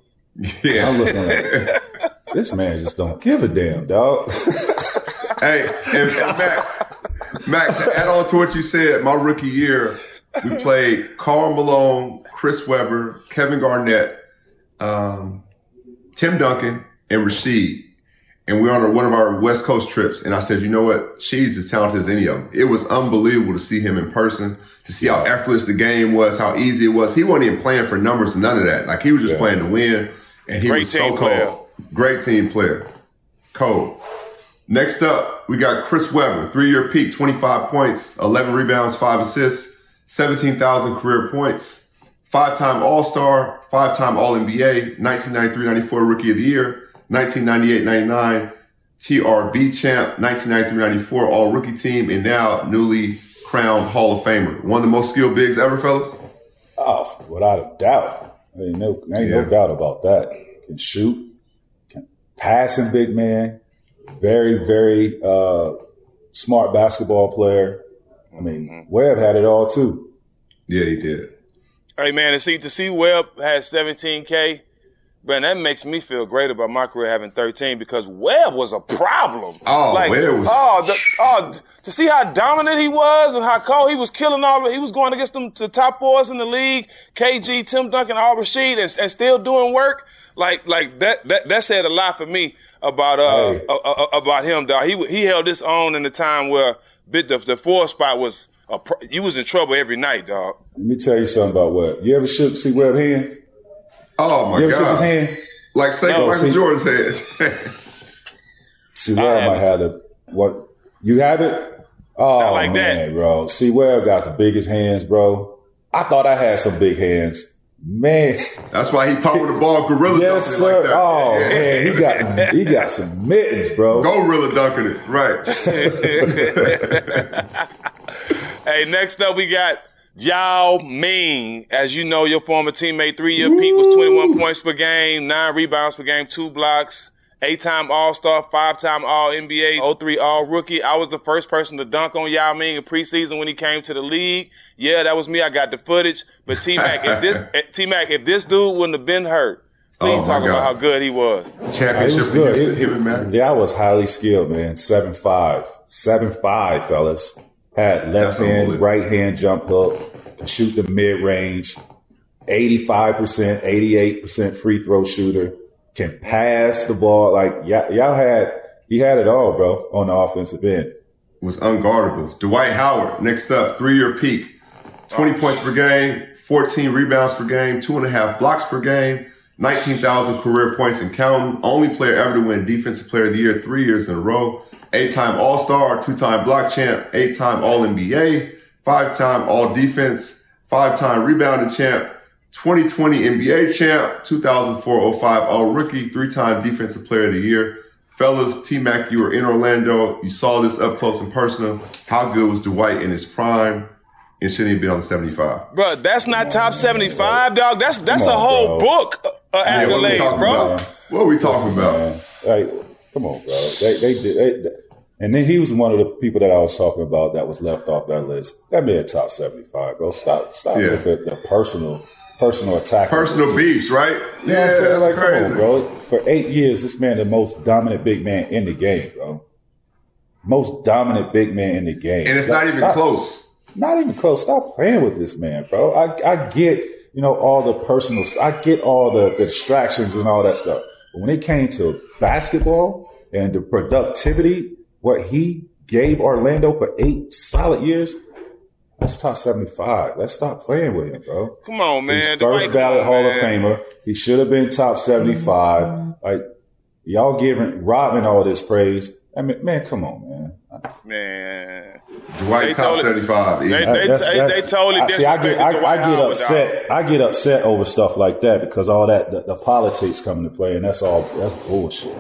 Yeah. I'm looking like, this man just don't give a damn, dog. hey, and, and Mac, Mac, to add on to what you said, my rookie year, we played Karl Malone, Chris Webber, Kevin Garnett, um, Tim Duncan, and Rasheed. And we were on one of our West Coast trips. And I said, you know what? She's as talented as any of them. It was unbelievable to see him in person, to see how effortless the game was, how easy it was. He wasn't even playing for numbers none of that. Like he was just Yeah. playing to win. And he Great was so team cold. player. Great team player. Cold. Next up, we got Chris Webber, three year peak, 25 points, 11 rebounds, five assists, 17,000 career points, five time All Star, five time All NBA, 1993 94 Rookie of the Year, 1998 99 TRB champ, 1993 94 All Rookie team, and now newly crowned Hall of Famer. One of the most skilled bigs ever, fellas. Oh, without a doubt. Ain't no, ain't no doubt about that. Can shoot, can passing big man, very, very uh, smart basketball player. I mean, Webb had it all too. Yeah, he did. Hey man, to see to see Webb has 17k, man, that makes me feel great about my career having 13 because Webb was a problem. Oh, Webb was- oh, the, oh, to see how dominant he was and how cold he was killing all. He was going against them to top fours in the league, KG, Tim Duncan, Al Rasheed, and, and still doing work. Like like that that that said a lot for me about uh, Hey. uh, uh, about him. Dog. He he held this on in the time where bit the the four spot was. A, you was in trouble every night, dog. Let me tell you something about Webb. You ever shook C-Webb hands? Oh my you ever shook his God. hand? Like say No, Michael see- Jordan's hands. C-Webb might have the what you have it? Oh like man, bro. C-Webb got the biggest hands, bro. I thought I had some big hands. Man. That's why he popped with the ball gorilla Yes, dunking sir. like that. Oh Yeah. man, he got he got some mittens, bro. Gorilla dunking it, right? Hey, next up we got Yao Ming. As you know, your former teammate, three-year peak was 21 points per game, nine rebounds per game, two blocks, eight-time All-Star, five-time All-NBA, 03 All-Rookie. I was the first person to dunk on Yao Ming in preseason when he came to the league. Yeah, that was me. I got the footage. But T-Mac, if this eh, T-Mac, if this dude wouldn't have been hurt, please Oh, my talk about how good he was. It Championship was good. Houston, It- him and Mac. yeah, I was highly skilled, man. Seven five, seven five, fellas. Had left That's hand, right hand jump hook, shoot the mid range, eighty five percent, eighty eight percent free throw shooter, can pass the ball. Like y'all, y'all had, he had it all, bro, on the offensive end. Was unguardable. Dwight Howard, next up, three year peak, 20 points per game, 14 rebounds per game, two and a half blocks per game, 19,000 career points and counting. Only player ever to win Defensive Player of the Year three years in a row. Eight-time All-Star, two-time block champ, eight-time All-NBA, five-time All-Defense, five-time rebounding champ, 2020 NBA champ, 2004-05 All-Rookie, three-time Defensive Player of the Year. Fellas, T-Mac, you were in Orlando. You saw this up close and personal. How good was Dwight in his prime? And shouldn't he be on the 75? Bro, that's not top 75, dog. That's that's Come a whole bro. book of Yeah, what are we accolades, talking bro. about? What are we talking about? Man, like, come on, bro. They, they did. They, and then he was one of the people that I was talking about that was left off that list. That man top seventy five, bro. Stop, stop Yeah. with the, the personal, personal attack. Personal beefs, right? You know what Yeah, I'm saying? Like, come on, bro. For eight years, this man the most dominant big man in the game, bro. Most dominant big man in the game. And it's not even Stop- close. Not even close. Stop playing with this man, bro. I, I get, you know, all the personal, I get all the, the distractions and all that stuff. But when it came to basketball and the productivity, what he gave Orlando for eight solid years, that's top 75. Let's stop playing with him, bro. Come on, man. He's Dwight, first ballot come on, Hall of. Famer. He should have been top 75. Mm-hmm. Like, y'all giving Rodman all this praise. I mean, man, come on, man. Man. Dwight They top totally- 75. easy. They- they- they- they totally I, see, I get, I, I get Howard, upset. I get upset over stuff like that because all that the, the politics come into play, and that's all that's bullshit.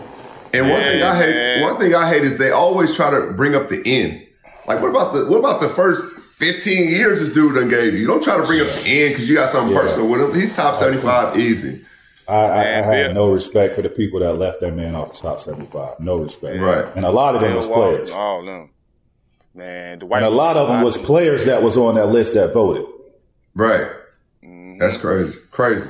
And one thing I hate, one thing I hate is they always try to bring up the end. Like, what about the what about the first 15 years this dude done gave you? You don't try to bring up the end because you got something Yeah. personal with him. He's top 75 easy. I, I, I have Bill- no respect for the people that left that man off the top seventy-five. No respect, Right. And a lot of them was players, All them. Man, Dwight. and a lot of them was players that was on that list that voted. Right. Mm-hmm. That's crazy. Crazy.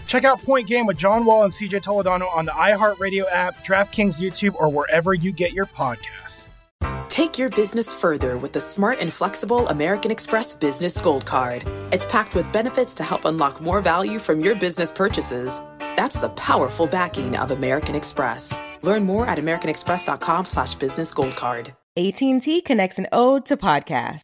Check out Point Game with John Wall and CJ Toledano on the iHeartRadio app, DraftKings YouTube, or wherever you get your podcasts. Take your business further with the smart and flexible American Express Business Gold Card. It's packed with benefits to help unlock more value from your business purchases. That's the powerful backing of American Express. Learn more at americanexpress.com slash business gold card. AT&T connects an ode to podcast.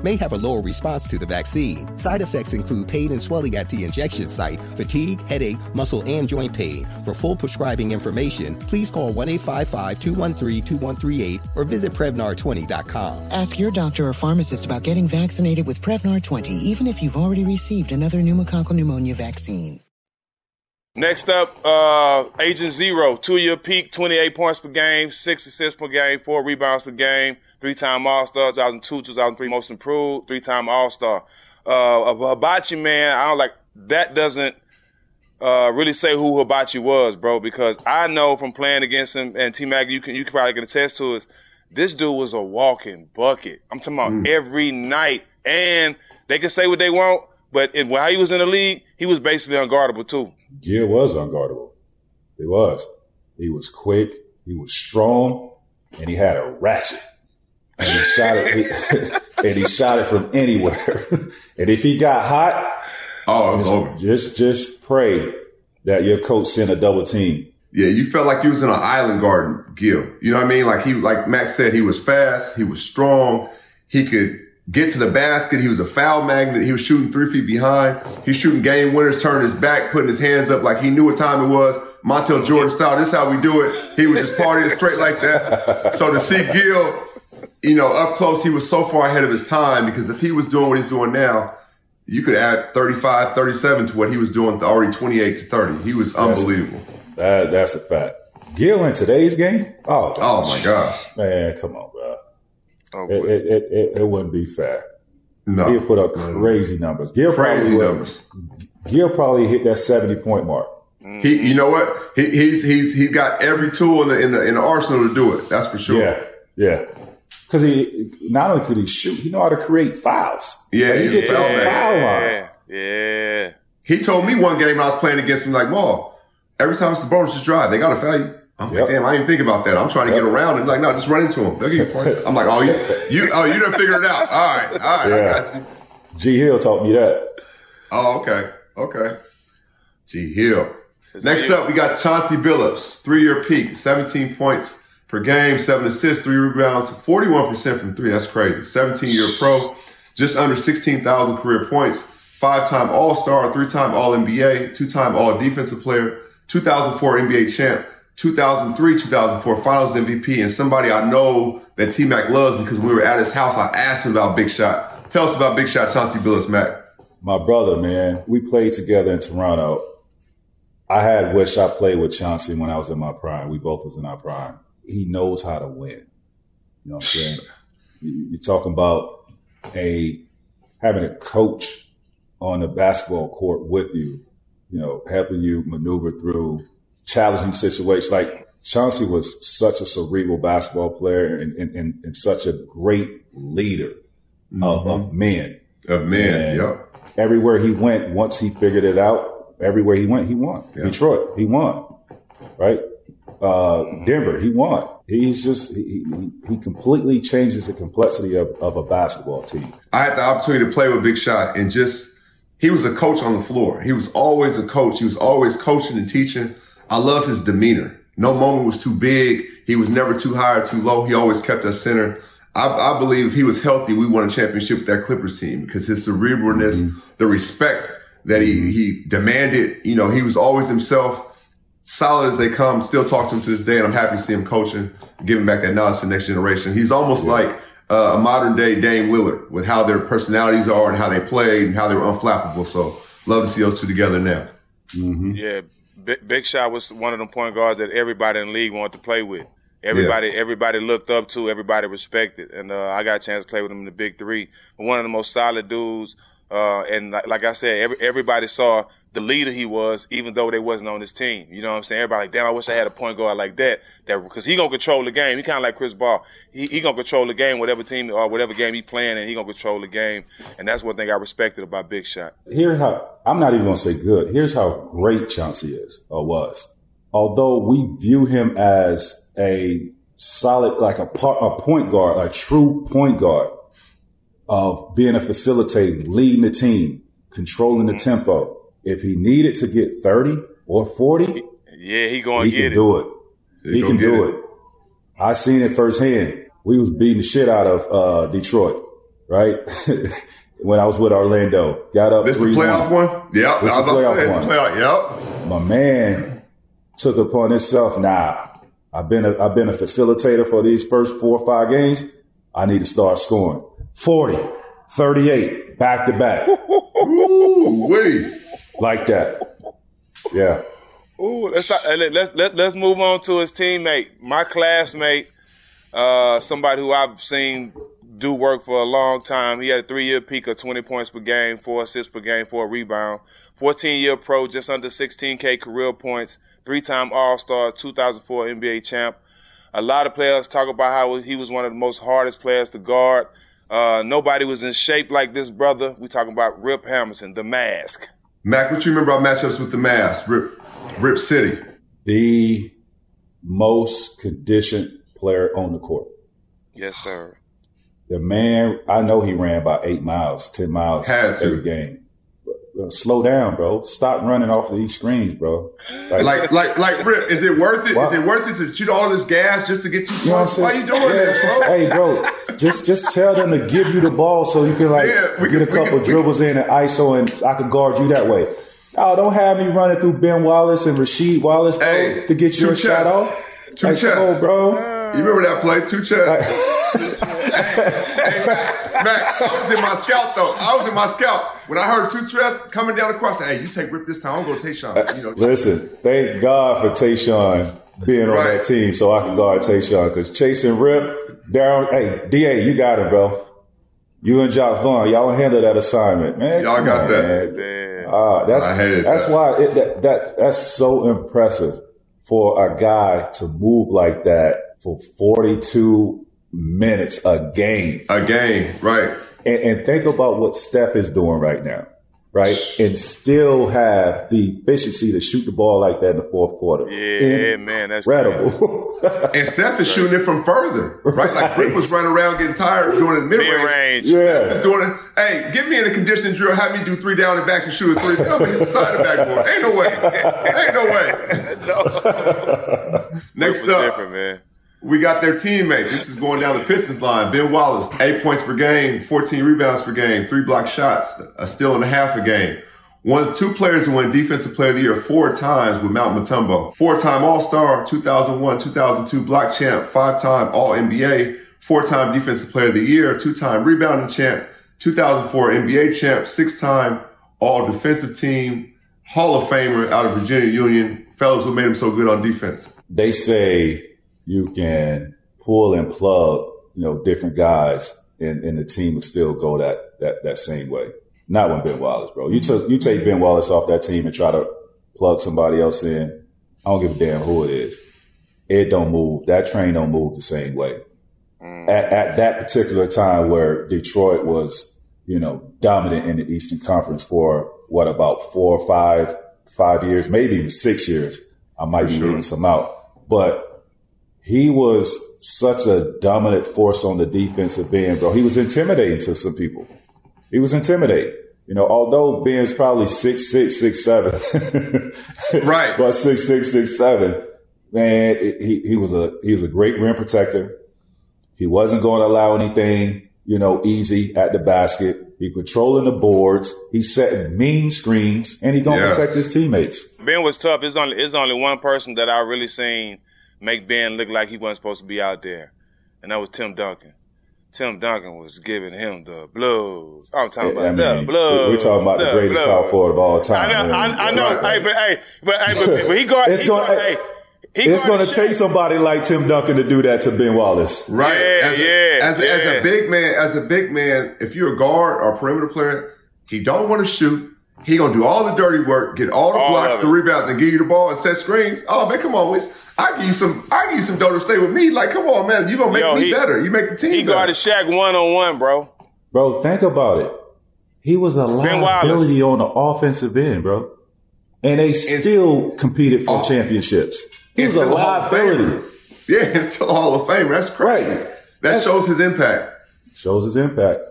may have a lower response to the vaccine. Side effects include pain and swelling at the injection site, fatigue, headache, muscle, and joint pain. For full prescribing information, please call 1 855 213 2138 or visit Prevnar20.com. Ask your doctor or pharmacist about getting vaccinated with Prevnar 20, even if you've already received another pneumococcal pneumonia vaccine. Next up, uh, Agent Zero, two year peak, 28 points per game, six assists per game, four rebounds per game, three time All Star, 2002, 2003 Most Improved, three time All Star. Uh, Hibachi, man, I don't like that doesn't uh, really say who Hibachi was, bro, because I know from playing against him, and T Mac, you can you can probably can attest to it. This dude was a walking bucket. I'm talking about Mm. every night, and they can say what they want, but while he was in the league, he was basically unguardable too. Gil was unguardable. He was. He was quick. He was strong, and he had a ratchet. And he shot it. and he shot it from anywhere. and if he got hot, oh, just, over. just just pray that your coach sent a double team. Yeah, you felt like you was in an island garden, Gil. You know what I mean? Like he, like Max said, he was fast, he was strong, he could get to the basket. He was a foul magnet. He was shooting three feet behind. He's shooting game winners, turning his back, putting his hands up like he knew what time it was. Montel Jordan style. This is how we do it. He was just partying straight like that. So to see Gil, you know, up close, he was so far ahead of his time because if he was doing what he's doing now, you could add 35, 37 to what he was doing already 28 to 30. He was unbelievable. That that's a fact. Gil in today's game? Oh, Oh my gosh. man, come on, bro. Oh, it, it, it, it, it wouldn't be fair. No. He'll put up crazy numbers. Gil Crazy probably numbers. Gil probably hit that seventy point mark. He, you know what? He, he's he's he got every tool in the, in the in the arsenal to do it. That's for sure. Yeah, yeah. Because he not only could he shoot, he know how to create fouls. Yeah, he he's get to foul man. foul line. Yeah, yeah. He told me one game I was playing against him like, Maul, every time it's the bonus just drive, they gotta foul you. I'm like, damn, I didn't think about that. I'm trying to get around and like, no, just run into him. They'll give you points. I'm like, oh, you, you, oh, you done figured it out. All right, all right, I got you. G Hill taught me that. Oh, okay, okay. G Hill. Next up, we got Chauncey Billups, three-year peak, 17 points per game, seven assists, three rebounds, 41% from three. That's crazy. 17-year pro, just under 16,000 career points, five-time All-Star, three-time All-NBA, two-time All-Defensive Player, 2004 NBA champ, 2003, 2004 Finals MVP, and somebody I know that T Mac loves because we were at his house, I asked him about Big Shot. Tell us about Big Shot, Chauncey Billups, Mac. My brother, man, we played together in Toronto. I had wish I played with Chauncey when I was in my prime. We both was in our prime. He knows how to win. You know what I'm saying? You- You're talking about a having a coach on the basketball court with you, you know, helping you maneuver through challenging situations. Like Chauncey was such a cerebral basketball player and, and, and, and such a great leader of, mm-hmm. of men. Of men, yep. Everywhere he went, once he figured it out, everywhere he went, he won. Detroit, he won. Right? Uh, Denver, he won. He's just, he, he, completely changes the complexity of, of a basketball team. I had the opportunity to play with Big Shot and just he was a coach on the floor. He was always a coach. He was always coaching and teaching. I loved his demeanor. No moment was too big. He was never too high or too low. He always kept us center. I, I believe if he was healthy, we won a championship with that Clippers team because his cerebralness, the respect that he he demanded. You know, he was always himself solid as they come. Still talk to him to this day, and I'm happy to see him coaching, giving back that knowledge to the next generation. He's almost like uh, a modern day Dame Lillard with how their personalities are and how they played and how they were unflappable. So love to see those two together now. Yeah, Big, Big Shot was one of them point guards that everybody in the league wanted to play with. Everybody, everybody looked up to, everybody respected, and uh, I got a chance to play with him in the Big Three. One of the most solid dudes, uh, and like, like I said, every, everybody saw the leader he was, even though they wasn't on his team. You know what I'm saying? Everybody like, damn, I wish I had a point guard like that. That because he gonna control the game. He kind of like Chris Paul. He he gonna control the game, whatever team or whatever game he playing, and he gonna control the game. And that's one thing I respected about Big Shot. Here's how, I'm not even to say good. Here's how great Chauncey is or was. Although we view him as a solid, like a, a point guard, a true point guard of being a facilitator, leading the team, controlling the tempo. If he needed to get 30 or 40, Yeah, he going to can get it. do it. He He can do it. it. I seen it firsthand. We was beating the shit out of uh, Detroit, right? when I was with Orlando, got up. This is the 3-1. playoff one? Yep. This I was the playoff say, one. playoff. Yep. My man took upon himself. Nah, I've been a, I've been a facilitator for these first four or five games. I need to start scoring 40, 38, back to back. Wait. Like that. Yeah. Ooh, let's not, let- let's let, let's move on to his teammate, my classmate, uh, somebody who I've seen do work for a long time. He had a three year peak of twenty points per game, four assists per game, four rebound, fourteen year pro, just under sixteen k career points, three time All Star, two thousand four NBA champ. A lot of players talk about how he was one of the most hardest players to guard. Uh, nobody was in shape like this brother. We talking about Rip Hamilton, the mask. Mac, what you remember about matchups with the Mask? Rip, Rip City. The most conditioned player on the court. Yes, sir. The man, I know he ran about eight miles, 10 miles Had to. every game. Bro, slow down, bro. Stop running off of these screens, bro. Like, like, like, Rip, is it worth it? Is Wow. it worth it to shoot all this gas just to get two You know points? saying? Why you doing Yeah, this, bro? Hey, bro, just just tell them to give you the ball so you can like Yeah, we get a can- we couple can- we dribbles in and ISO and I can guard you that way. Oh, don't have me running through Ben Wallace and Rasheed Wallace, bro, to get two your shot off. Two Like, come chests. bro. You remember that play? Two chests. Max, I was in my scout though. I was in my scout when I heard two chests coming down across. Hey, you take Rip this time. I'm gonna take Tayshaun. You know, Listen, thank God for Tayshaun being on that team so I can guard Tayshaun because chasing Rip, Darren, hey, DA, you got it, bro. You and Jacque Vaughn, y'all handle that assignment, man. Y'all got on, that. man. Ah, that's that's that. why it, that, that that's so impressive for a guy to move like that for 42 minutes a game. A game, right? And, and think about what Steph is doing right now, right? And still have the efficiency to shoot the ball like that in the fourth quarter. Yeah, man, that's incredible. and Steph is shooting it from further, right? Like Rip was running around getting tired doing it mid range. Mid-range. Steph is doing it. Hey, get me in a condition drill. Have me do three down and backs and shoot a three. Come hit the side of the backboard. Ain't no way. Ain't no way. no. Next was up, different, man. We got their teammate. This is going down the Pistons line. Ben Wallace, eight points per game, 14 rebounds per game, three block shots, a steal and a half a game. One of two players who won Defensive Player of the Year four times with Mount Mutombo. Four-time All-Star, 2001, 2002 block champ, five-time All-NBA, four-time Defensive Player of the Year, two-time rebounding champ, 2004 NBA champ, six-time All-Defensive Team, Hall of Famer out of Virginia Union. Fellas, what made him so good on defense? they say you can pull and plug, you know, different guys and, and the team will still go that, that, that same way. Not when Ben Wallace, bro. You mm-hmm. took, you take Ben Wallace off that team and try to plug somebody else in. I don't give a damn who it is. It don't move. That train don't move the same way. Mm. At, at that particular time where Detroit was, you know, dominant in the Eastern Conference for what about four or five, five years, maybe even six years. I might be leaving some out, but he was such a dominant force on the defensive end, bro. He was intimidating to some people. He was intimidating. You know, although Ben's probably six six six seven, right? But six six six seven, man, it- he he was a he was a great rim protector. He wasn't going to allow anything, you know, easy at the basket. He controlling the boards. He's setting mean screens, and he gonna Yes. protect his teammates. Ben was tough. It's only it's only one person that I really seen make Ben look like he wasn't supposed to be out there, and that was Tim Duncan. Tim Duncan was giving him the blues. I'm talking I about mean, the blues. we're talking about the greatest blues. power forward of all time. I know. I, I know. Hey, but hey, but hey, but, but he got. It's he gonna- got- hey, he it's going to take somebody like Tim Duncan to do that to Ben Wallace. Right. as a, yeah, as, a, as a big man, as a big man, if you're a guard or a perimeter player, he don't want to shoot. He gonna do all the dirty work, get all the All blocks, the rebounds, and give you the ball and set screens. Oh man, come on, Wiz. I give you some. I give you some dough to stay with me. Like, come on, man, you gonna make Yo, me he- better. You make the team He better. guarded Shaq one on one, bro. Bro, think about it. He was a Ben Wallace. liability on the offensive end, bro. And they still competed for oh. championships. He's a Hall of liability. Yeah, it's still Hall of Fame. That's crazy. That shows his impact. Shows his impact.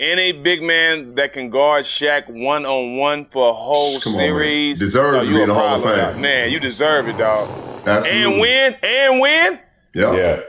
Any big man that can guard Shaq one on one for a whole Come on, series Deserves dog, to you be a in the Hall of problem, Fame. dog. Man, you deserve it, dog. Absolutely. And win, and win. Yeah. Yeah.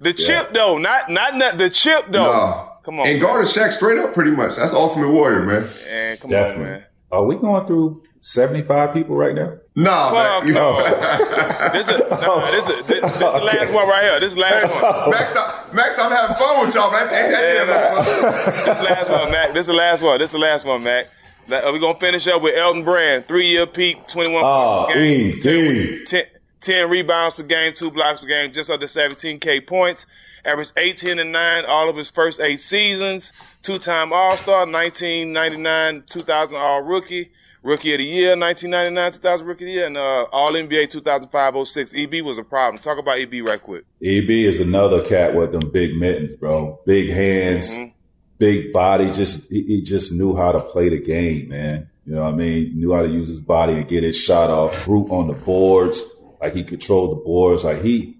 The chip though, not not not the chip though. Nah. Come on, And man. guarded Shaq straight up pretty much. That's Ultimate Warrior, man. Man, come Definitely. on, man. Are we going through 75 people right now? Nah, Fuck man. You no. this is nah, oh. this is this, this the last one right here. This is the last one. Max, I, Max, I'm having fun with y'all, man. Ain't that Yeah, damn? This is the last one, Mac. This is the last one. This is the last one, Mac. Uh, We're gonna finish up with Elton Brand, three year peak, 21 Oh, points per game, indeed. 10, 10 rebounds per game, two blocks per game, just under 17K points. Averaged 18 and 9 all of his first eight seasons. Two time All Star, 1999 2000 All Rookie. Rookie of the Year, 1999 2000 Rookie of the Year, and uh, All NBA 2005 06. EB was a problem. Talk about EB right quick. EB is another cat with them big mittens, bro. Big hands, Mm-hmm. big body. Just he, he just knew how to play the game, man. You know what I mean? Knew how to use his body and get his shot off. Root on the boards, like he controlled the boards. Like he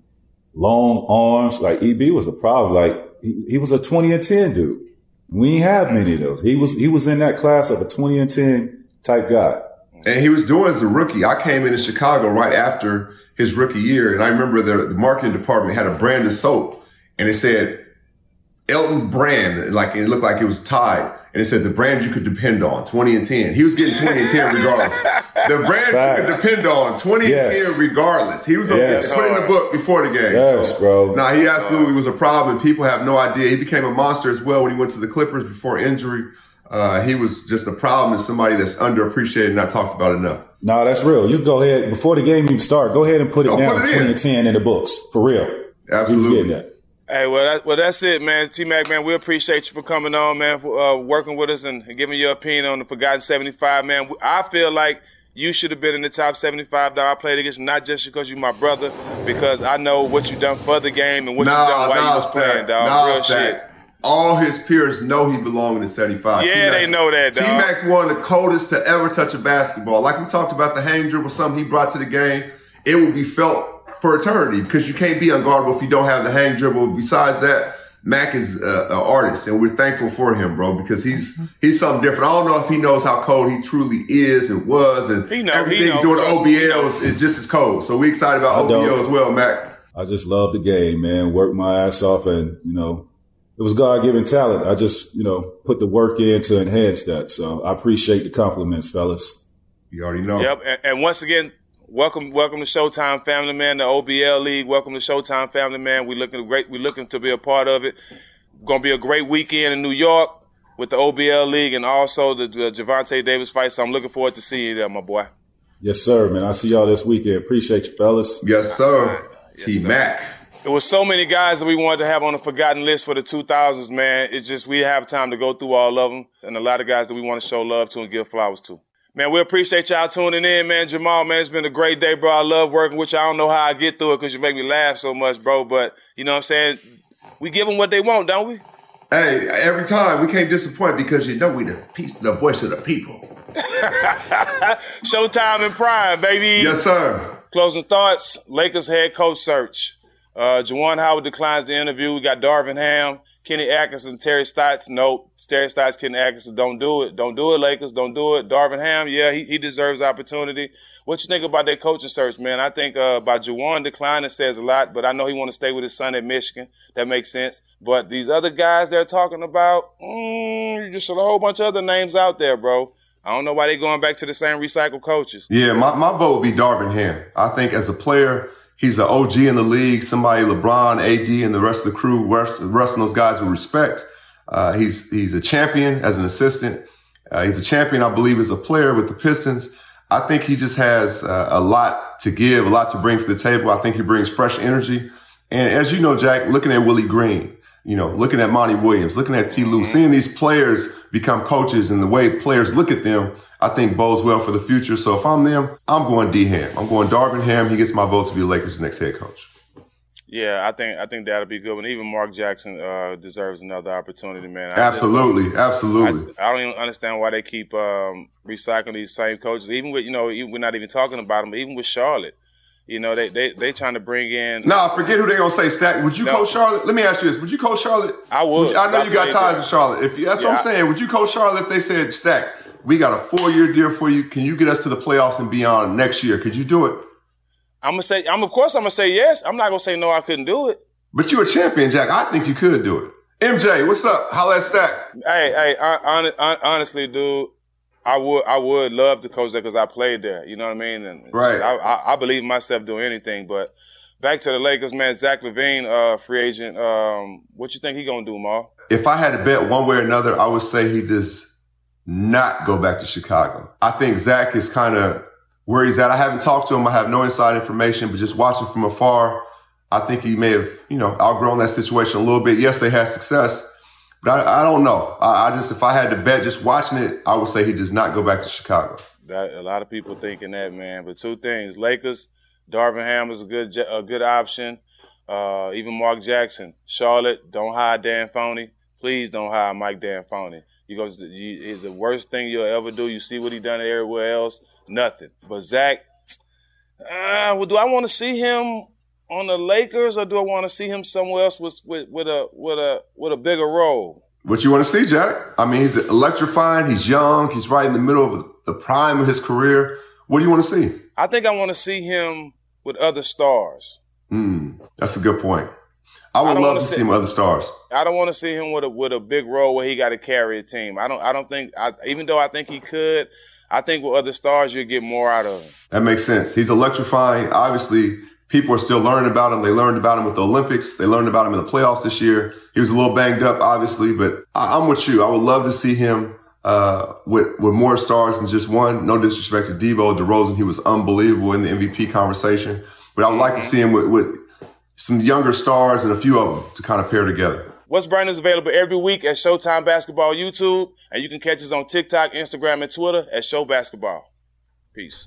long arms. Like EB was the problem. Like he, he was a twenty and ten dude. We ain't have many of those. He was he was in that class of a twenty and ten type guy. And he was doing as a rookie. I came in into Chicago right after his rookie year, and I remember the, the marketing department had a brand of soap, and it said Elton Brand, like it looked like it was tied, and it said the brand you could depend on, twenty and ten. He was getting twenty and ten regardless. The brand you could depend on, twenty Yes. and ten regardless. He was Yes. put in the book before the game. Yes, bro. Nah, he absolutely was a problem. People have no idea. He became a monster as well when he went to the Clippers before injury. Uh, he was just a problem and somebody that's underappreciated and not talked about enough. No, that's real. You go ahead before the game even start. Go ahead and put it down put it 20 in. and 10 in the books for real. Absolutely. Who's getting that? Hey, well, that, well, that's it, man. T Mac, man, we appreciate you for coming on, man, for uh, working with us and, and giving your opinion on the Forgotten 75, man. I feel like you should have been in the top 75 that I played against, not just because you're my brother, because I know what you done for the game and what you done while you was playing, dog. Nah, Real Stack. shit. All his peers know he belonged in the 75. Yeah, they know that, dog. T-Mac's one of the coldest to ever touch a basketball. Like we talked about the hang dribble, something he brought to the game. It will be felt for eternity because you can't be unguardable if you don't have the hang dribble. Besides that, Mac is uh, an artist, and we're thankful for him, bro, because he's he's something different. I don't know if he knows how cold he truly is and was, and He know, everything know. he's doing at OBL is, is just as cold. So we excited about I don't. OBL as well, Mac. I just love the game, man. Work my ass off and, you know, it was God given talent. I just, you know, put the work in to enhance that. So I appreciate the compliments, fellas. You already know. Yep, and, and once again, welcome, welcome to Showtime Family Man, the OBL League. Welcome to Showtime Family Man. We looking great. We looking to be a part of it. Going to be a great weekend in New York with the OBL League and also the, the Gervonta Davis fight. So I'm looking forward to seeing you there, my boy. Yes, sir, man. I see y'all this weekend. Appreciate you, fellas. Yes, sir. T Mac. There was so many guys that we wanted to have on the forgotten list for the 2000s, man. It's just we didn't have time to go through all of them, and a lot of guys that we want to show love to and give flowers to. Man, we appreciate y'all tuning in, man. Jamal, man, it's been a great day, bro. I love working with you. I don't know how I get through it because you make me laugh so much, bro. But you know what I'm saying? We give them what they want, don't we? Hey, every time we can't disappoint because you know we the piece, the voice of the people. Showtime in prime, baby. Yes, sir. Closing thoughts. Lakers head coach search. Uh, Juwan Howard declines the interview. We got Darvin Ham, Kenny Atkinson, Terry Stotts. Nope. Terry Stotts, Kenny Atkinson. Don't do it. Don't do it, Lakers. Don't do it. Darvin Ham, yeah, he, he deserves opportunity. What you think about that coaching search, man? I think uh, by Juwan declining says a lot, but I know he want to stay with his son at Michigan. That makes sense. But these other guys they're talking about, mm, just a whole bunch of other names out there, bro. I don't know why they going back to the same recycled coaches. Yeah, my, my vote would be Darvin Ham. I think as a player, he's an OG in the league, somebody LeBron, AD, and the rest of the crew, rest, of those guys would respect. Uh, he's he's a champion as an assistant. Uh, he's a champion, I believe, as a player with the Pistons. I think he just has uh, a lot to give, a lot to bring to the table. I think he brings fresh energy. And as you know, Jack, looking at Willie Green, you know, looking at Monty Williams, looking at Ty Lue, seeing these players become coaches and the way players look at them, I think bodes well for the future. So if I'm them, I'm going D Ham. I'm going Darvin Ham. He gets my vote to be the Lakers' next head coach. Yeah, I think I think that'll be good. And even Mark Jackson uh, deserves another opportunity, man. I just- Absolutely, absolutely. I, I don't even understand why they keep um, recycling these same coaches. Even with you know, even, we're not even talking about them. But even with Charlotte, You know, they they they trying to bring in. Nah, forget who they gonna say. Stack. Would you No. coach Charlotte? Let me ask you this: Would you coach Charlotte? I would. you- I know I you got ties in Charlotte. If that's what I'm saying, would you coach Charlotte if they said, Stack, we got a four year deal for you? Can you get us to the playoffs and beyond next year? Could you do it? I'm gonna say. I'm of course. I'm gonna say yes. I'm not gonna say no. I couldn't do it. But you're a champion, Jack. I think you could do it. MJ, what's up? Holla at Stack. Hey, hey. hon- hon- honestly, dude, I would I would love to coach there because I played there. You know what I mean? And Right. I, I, I believe myself doing anything. But back to the Lakers, man. Zach LaVine, uh, free agent. Um, what you think he gonna do, Ma? If I had to bet one way or another, I would say he does not go back to Chicago. I think Zach is kind of where he's at. I haven't talked to him. I have no inside information, but just watching from afar, I think he may have, you know, outgrown that situation a little bit. Yes, they had success, but I, I don't know. I, I just, if I had to bet, just watching it, I would say he does not go back to Chicago. That a lot of people thinking that, man. But two things: Lakers, Darvin Ham is a good a good option. Uh, even Mark Jackson, Charlotte, don't hire D'Antoni. Please don't hire Mike D'Antoni. Because it's the worst thing you'll ever do. You see what he done everywhere else, nothing. But Zach, uh, well, do I want to see him on the Lakers or do I want to see him somewhere else with with, with a with a with a bigger role? What you want to see, Jack? I mean, he's electrifying. He's young. He's right in the middle of the prime of his career. What do you want to see? I think I want to see him with other stars. Hmm, that's a good point. I would I love to say- see him with other stars. I don't want to see him with a with a big role where he got to carry a team. I don't. I don't think. I, even though I think he could, I think with other stars you'll get more out of him. That makes sense. He's electrifying. Obviously, people are still learning about him. They learned about him with the Olympics. They learned about him in the playoffs this year. He was a little banged up, obviously, but I, I'm with you. I would love to see him uh, with with more stars than just one. No disrespect to Deebo DeRozan, he was unbelievable in the MVP conversation. But I would like to see him with, with some younger stars and a few of them to kind of pair together. What's Brand is available every week at Showtime Basketball YouTube, and you can catch us on TikTok, Instagram, and Twitter at Show Basketball. Peace.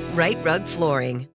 Rite Rug Flooring.